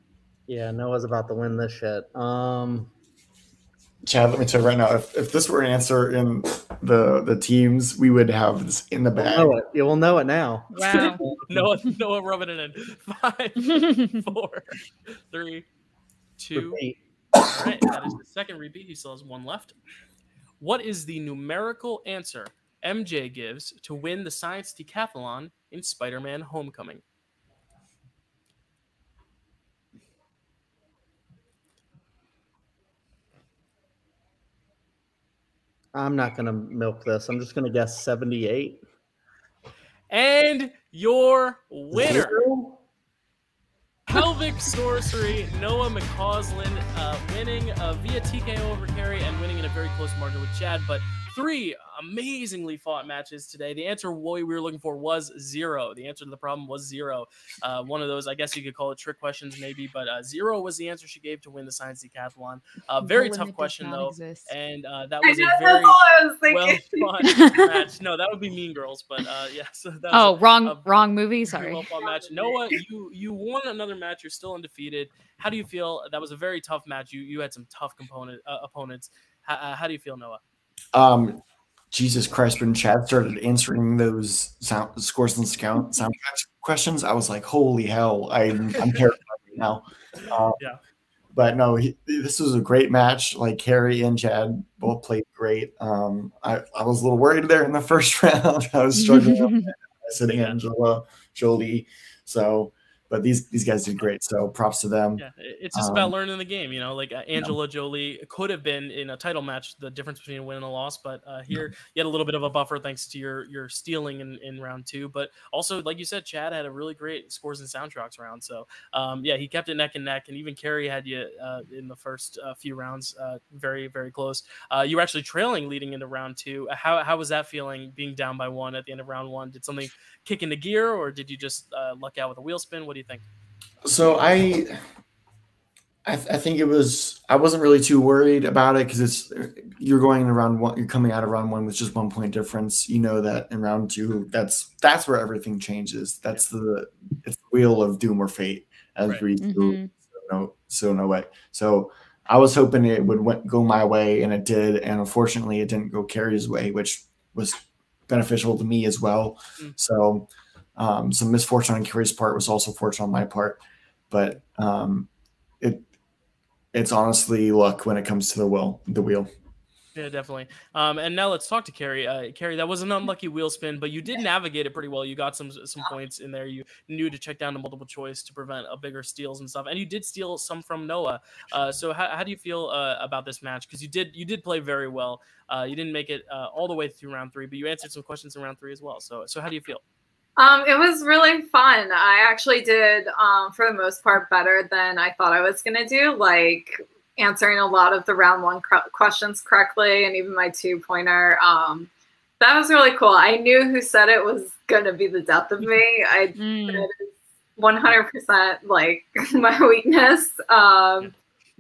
Yeah, Noah's about to win this shit. Um,
Chad, let me tell you right now, if, if this were an answer in the the teams, we would have this in the
you'll
bag.
know it. You will know it now.
Wow. <laughs>
Noah, Noah rubbing it in. Five, <laughs> four, three, two.
Repeat.
All right, that is the second repeat. He still has one left. What is the numerical answer MJ gives to win the science decathlon in Spider-Man Homecoming?
I'm not gonna milk this. I'm just gonna guess 78.
And your winner.
Zero?
Pelvic Sorcery, Noah McCausland, uh, winning uh, via TKO over Kerri and winning in a very close margin with Chad. But three amazingly fought matches today. The answer what we were looking for was zero. The answer to the problem was zero. Uh, one of those, I guess you could call it trick questions, maybe, but uh, zero was the answer she gave to win the Science Decathlon. Uh, very
The
tough question, though.
exist.
And uh, that was
know,
a very
all I was
well
thinking.
fought <laughs> match. No, that would be Mean Girls, but uh, yeah. <laughs> So
Oh,
a-
wrong,
a
wrong movie. Sorry.
well fought match. Noah, you you won another match. You're still undefeated. How do you feel? That was a very tough match. You you had some tough component uh, opponents. How, uh, how do you feel, Noah?
Um, Jesus Christ, when Chad started answering those sound scores and scout soundtracks questions, I was like, holy hell, I'm, I'm terrified right now. Uh,
Yeah.
But no, he, this was a great match. Like Kerri and Chad both played great. Um, I, I was a little worried there in the <laughs> first round. I was struggling. <laughs> I said Angela Jolie. So, but these these guys did great. So props to them.
Yeah, it's just about
Um,
learning the game. You know, like uh, Angela Jolie could have been in a title match. The difference between a win and a loss, but uh, here you had a little bit of a buffer thanks to your your stealing in, in round two. But also, like you said, Chad had a really great scores and soundtracks round. So um, yeah, he kept it neck and neck, and even Kerri had you uh, in the first uh, few rounds, uh, very very close. Uh, you were actually trailing leading into round two. How how was that feeling being down by one at the end of round one? Did something kick into gear, or did you just uh, luck out with a wheel spin? What do you think?
So I, I, th- I think it was. I wasn't really too worried about it because it's you're going in round one. You're coming out of round one with just one point difference. You know that in round two, that's that's where everything changes. That's the it's the wheel of doom or fate as
Right.
we do.
Mhm.
So no, so no way. So I was hoping it would went, go my way, and it did. And unfortunately, it didn't go Kerri's way, which was beneficial to me as well.
Mm.
So um, some misfortune on Kerri's part was also fortune on my part, but um, it it's honestly luck when it comes to the wheel. The wheel.
Yeah, definitely. Um, and now let's talk to Kerri. Uh, Kerri, that was an unlucky wheel spin, but you did navigate it pretty well. You got some some points in there. You knew to check down to multiple choice to prevent a bigger steals and stuff. And you did steal some from Noah. Uh, so how, how do you feel uh, about this match? Because you did you did play very well. Uh, you didn't make it uh, all the way through round three, but you answered some questions in round three as well. So so how do you feel?
Um, it was really fun. I actually did, um, for the most part, better than I thought I was gonna do. Like answering a lot of the round one cr- questions correctly, and even my two pointer. Um, that was really cool. I knew who said it was gonna be the death of me. <laughs> I
Mm.
100% like <laughs> my weakness. Um,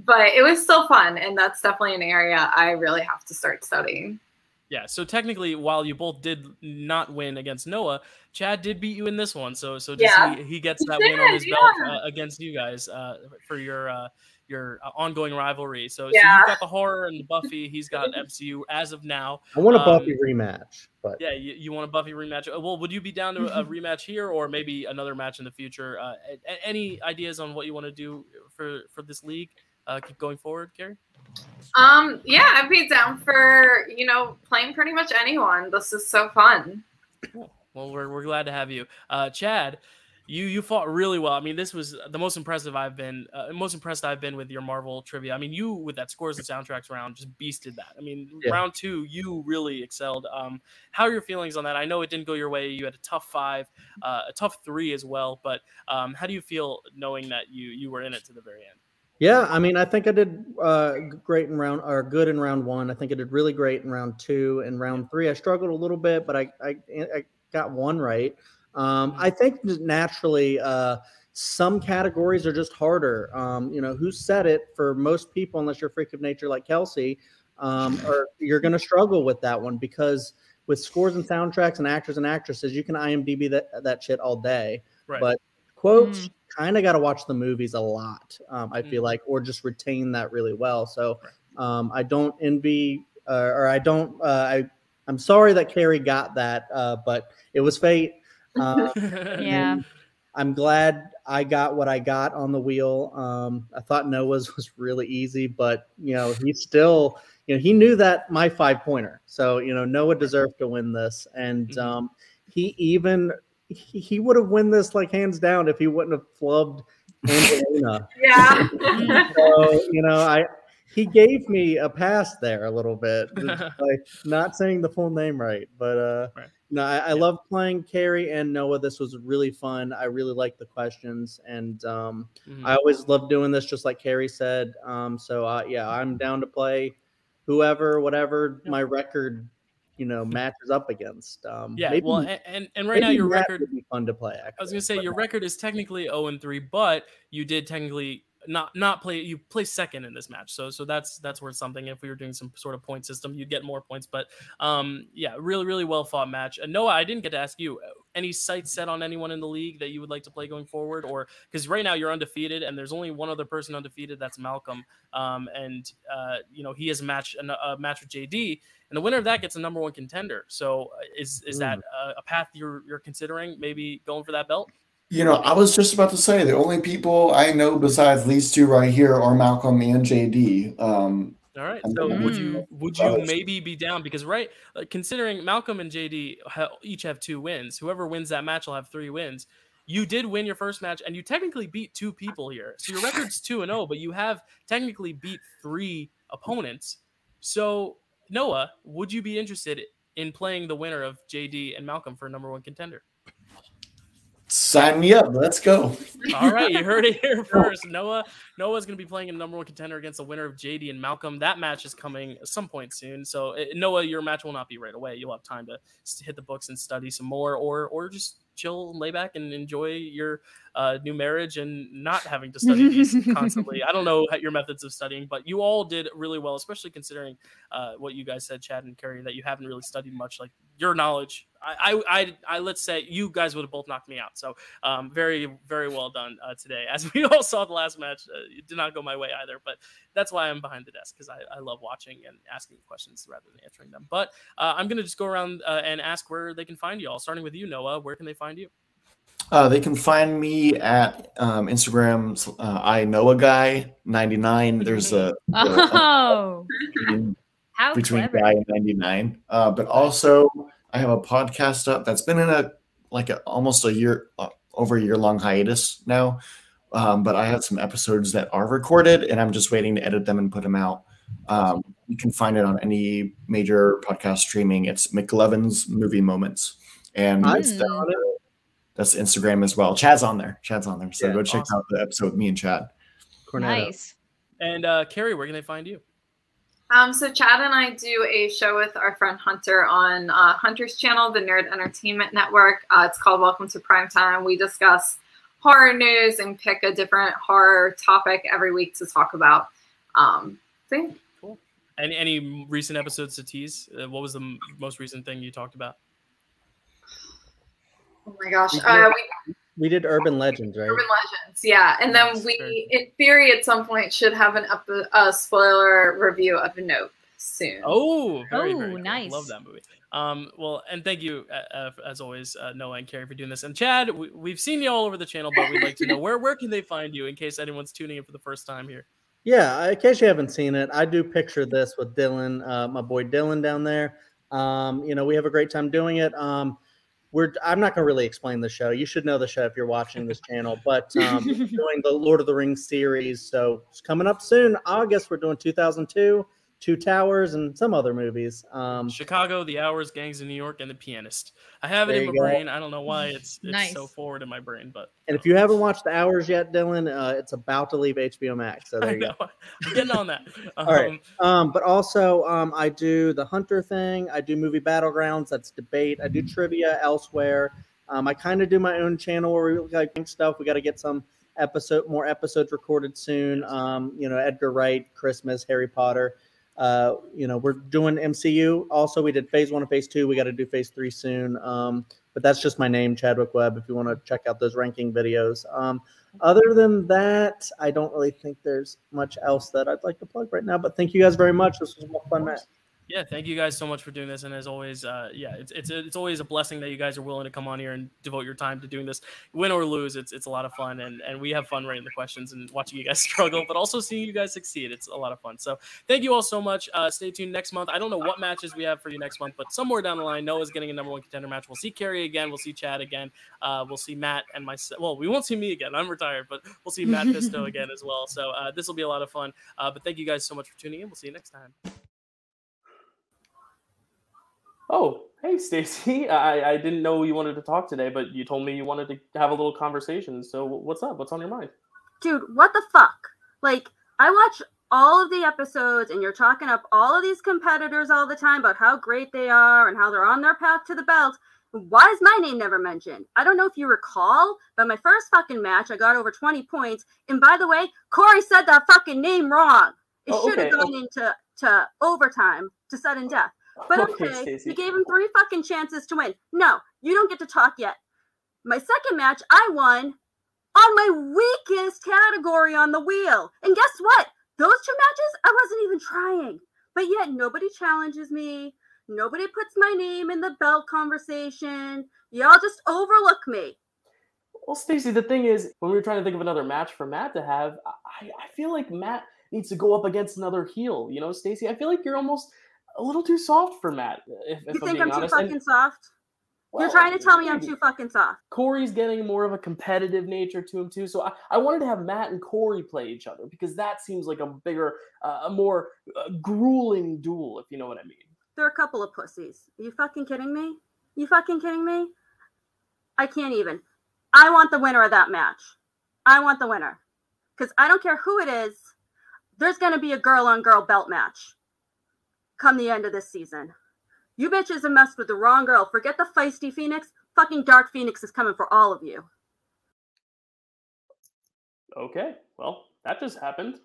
but it was still fun, and that's definitely an area I really have to start studying.
Yeah, so technically, while you both did not win against Noah, Chad did beat you in this one. So so just
Yeah.
he, he gets
He
that win on
did,
his belt uh, against you guys uh, for your uh, your uh, ongoing rivalry. So, so you've got the horror and the Buffy. He's got MCU as of now.
I want a
Um,
Buffy rematch, but
Yeah, you, you want a Buffy rematch? Uh, Well, would you be down to a <laughs> rematch here, or maybe another match in the future? Uh, a- a- any ideas on what you want to do for for this league? Uh, keep going forward, Gary.
Um, yeah, I'd be down for you know playing pretty much anyone. This is so fun.
Well, we're, we're glad to have you. Uh, Chad, you you fought really well. I mean, this was the most impressive I've been, uh, most impressed I've been with your Marvel trivia. I mean, you with that scores and soundtracks round just beasted that. I mean,
Yeah.
round two, you really excelled. Um, how are your feelings on that? I know it didn't go your way. You had a tough five, uh, a tough three as well. But um, how do you feel knowing that you you were in it to the very end?
Yeah, I mean, I think I did uh, great in round or good in round one. I think I did really great in round two. and round three, I struggled a little bit, but I I, I got one right. Um, I think naturally, uh, some categories are just harder. Um, you know, who said it? For most people, unless you're a freak of nature like Kelsey, um, <laughs> or you're going to struggle with that one because with scores and soundtracks and actors and actresses, you can IMDb that that shit all day.
Right.
But quotes kind of got to watch the movies a lot um, i feel
Mm.
like or just retain that really well so um, i don't envy uh, or i don't uh, i i'm sorry that kerri got that uh, but it was fate <laughs> uh,
Yeah.
i'm glad i got what i got on the wheel um, i thought noah's <laughs> was really easy but you know he still you know he knew that my five pointer so you know noah deserved to win this and
Mhm.
um, he even he, he would have won this like hands down if he wouldn't have flubbed Angelina. <laughs>
Yeah.
so you know, I he gave me a pass there a little bit, <laughs> like not saying the full name right, but uh,
Right.
no, I, I
Yeah.
love playing Kerri and Noah. This was really fun. I really like the questions, and um,
Mhm.
I always love doing this, just like Kerri said. Um, so uh, yeah, I'm down to play whoever, whatever
Yeah.
my record, you know, matches up against. Um,
yeah.
maybe-
well, and, and right now your record
would be fun to play. Actually,
I was gonna say your record is technically 0 and 3, but you did technically not not play you play second in this match. So so that's that's worth something. If we were doing some sort of point system, you'd get more points. But um yeah, really, really well fought match. And Noah, I didn't get to ask you uh, any sights set on anyone in the league that you would like to play going forward, or because right now you're undefeated and there's only one other person undefeated, that's Malcolm. Um and uh you know he has a match a, a match with JD, and the winner of that gets a number one contender. So uh, is is that uh, a path you're you're considering? Maybe going for that belt?
You know, I was just about to say the only people I know besides these two right here are Malcolm and JD. Um,
All right. So would you would you maybe be down because right, uh, considering Malcolm and JD ha- each have two wins, whoever wins that match will have three wins. You did win your first match, and you technically beat two people here. So your record's two and zero, but you have technically beat three opponents. So Noah, would you be interested in playing the winner of JD and Malcolm for number one contender?
sign me up. Let's go.
All right, you heard it here <laughs> first. Noah Noah's going to be playing a number one contender against the winner of JD and Malcolm. That match is coming at some point soon. So uh, Noah, your match will not be right away. You'll have time to hit the books and study some more, or or just chill, lay back, and enjoy your uh, new marriage and not having to study these <laughs> constantly. I don't know your methods of studying, but you all did really well, especially considering uh, what you guys said, Chad and Kerri, that you haven't really studied much. Like your knowledge, I, I, I, I let's say you guys would have both knocked me out. So um, very, very well done uh, today. As we <laughs> all saw the last match, uh, it did not go my way either, but that's why I'm behind the desk because I, I love watching and asking questions rather than answering them. But uh, I'm going to just go around uh, and ask where they can find you all, starting with you, Noah. Where can they find you?
Uh, they can find me at um, Instagram. Uh, I know a guy ninety nine. There's a,
Oh,
a
how
between
clever.
guy and 99 uh, but also i have a podcast up that's been in a like a, almost a year uh, over a year long hiatus now um, but i have some episodes that are recorded and i'm just waiting to edit them and put them out um, you can find it on any major podcast streaming it's mclevin's movie moments and it's
Mm.
down there. That's instagram as well chad's on there chad's on there so
Yeah,
go check
awesome.
out the episode with me and chad
Cornetto.
Nice.
And uh, Kerri, where can they find you?
Um, so Chad and I do a show with our friend Hunter on uh, Hunter's channel, the Nerd Entertainment Network. Uh, it's called Welcome to Primetime. We discuss horror news and pick a different horror topic every week to talk about. Um, so yeah.
Any any recent episodes to tease? Uh, what was the m- most recent thing you talked about?
Oh my gosh.
We
Uh,
did-
we
We did Urban Legends, right?
Urban Legends, yeah. And then
Nice,
we,
very
in theory, at some point, should have an up a spoiler review of Nope soon.
Oh, very,
Oh,
very cool.
nice.
Love that movie. Um, well, and thank you uh, uh, as always, uh, Noah and Kerri, for doing this. And Chad, we, we've seen you all over the channel, but we'd like to know <laughs> where where can they find you in case anyone's tuning in for the first time here.
Yeah, in case you haven't seen it, I do picture this with Dylan, uh, my boy Dylan down there. Um, you know, we have a great time doing it. Um, we're I'm not gonna really explain the show. You should know the show if you're watching this channel. But <laughs> um, doing the Lord of the Rings series, so it's coming up soon. August we're doing 2002, Two Towers, and some other movies. Um,
Chicago, The Hours, Gangs of New York, and The Pianist. I have it in my
go.
brain. I don't know why <laughs> it's it's
Nice.
so forward in my brain, but
and if you haven't watched The Hours yet, Dylan, uh, it's about to leave HBO Max. So <laughs> there
I
you go.
I'm getting on that. Um, <laughs>
All right. Um, but also, um, I do the Hunter thing. I do movie battlegrounds. That's debate. I do trivia elsewhere. Um, I kind of do my own channel where we like rank stuff. We got to get some episode, more episodes recorded soon. Um, you know, Edgar Wright, Christmas, Harry Potter. Uh, you know, we're doing MCU. Also, we did Phase One and Phase Two. We got to do Phase Three soon. Um, but that's just my name, Chadwick Webb. If you want to check out those ranking videos. Um, other than that, I don't really think there's much else that I'd like to plug right now. But thank you guys very much. This was a fun match.
Yeah, thank you guys so much for doing this, and as always, uh, yeah, it's it's it's always a blessing that you guys are willing to come on here and devote your time to doing this, win or lose. It's it's a lot of fun, and and we have fun writing the questions and watching you guys <laughs> struggle, but also seeing you guys succeed. It's a lot of fun. So thank you all so much. Uh, stay tuned next month. I don't know what matches we have for you next month, but somewhere down the line, Noah's getting a number one contender match. We'll see Kerri again. We'll see Chad again. Uh, we'll see Matt and myself. Well, we won't see me again. I'm retired, but we'll see Matt Fisto <laughs> again as well. So uh, this will be a lot of fun. Uh, but thank you guys so much for tuning in. We'll see you next time. Oh, hey Stacy. <laughs> I, I didn't know you wanted to talk today, but you told me you wanted to have a little conversation. So what's up? What's on your mind?
dude, what the fuck? Like, I watch all of the episodes and you're talking up all of these competitors all the time about how great they are and how they're on their path to the belt. Why is my name never mentioned? I don't know if you recall, but my first fucking match, I got over 20 points. And by the way, Corey said that fucking name wrong. It
Oh,
should have
okay.
gone oh. into to overtime to sudden death. But <laughs>
Okay,
okay, you gave him three fucking chances to win. No, you don't get to talk yet. My second match, I won on my weakest category on the wheel. And guess what? Those two matches, I wasn't even trying. But yet nobody challenges me. Nobody puts my name in the belt conversation. Y'all just overlook me.
Well, Stacy, the thing is, when we were trying to think of another match for Matt to have, I, I feel like Matt needs to go up against another heel. You know, Stacy, I feel like you're almost a little too soft for Matt. If, if
You
I'm
think
being
I'm too
honest. And-
fucking soft? You're trying to tell me I'm too fucking soft.
Corey's getting more of a competitive nature to him too. So I, I wanted to have Matt and Corey play each other because that seems like a bigger, uh, a more uh, grueling duel, if you know what I mean.
They're a couple of pussies. Are you fucking kidding me? You fucking kidding me? I can't even. I want the winner of that match. I want the winner. Because I don't care who it is, there's going to be a girl on girl belt match come the end of this season. You bitches have messed with the wrong girl. Forget the feisty Phoenix. Fucking Dark Phoenix is coming for all of you.
Okay, well, that just happened.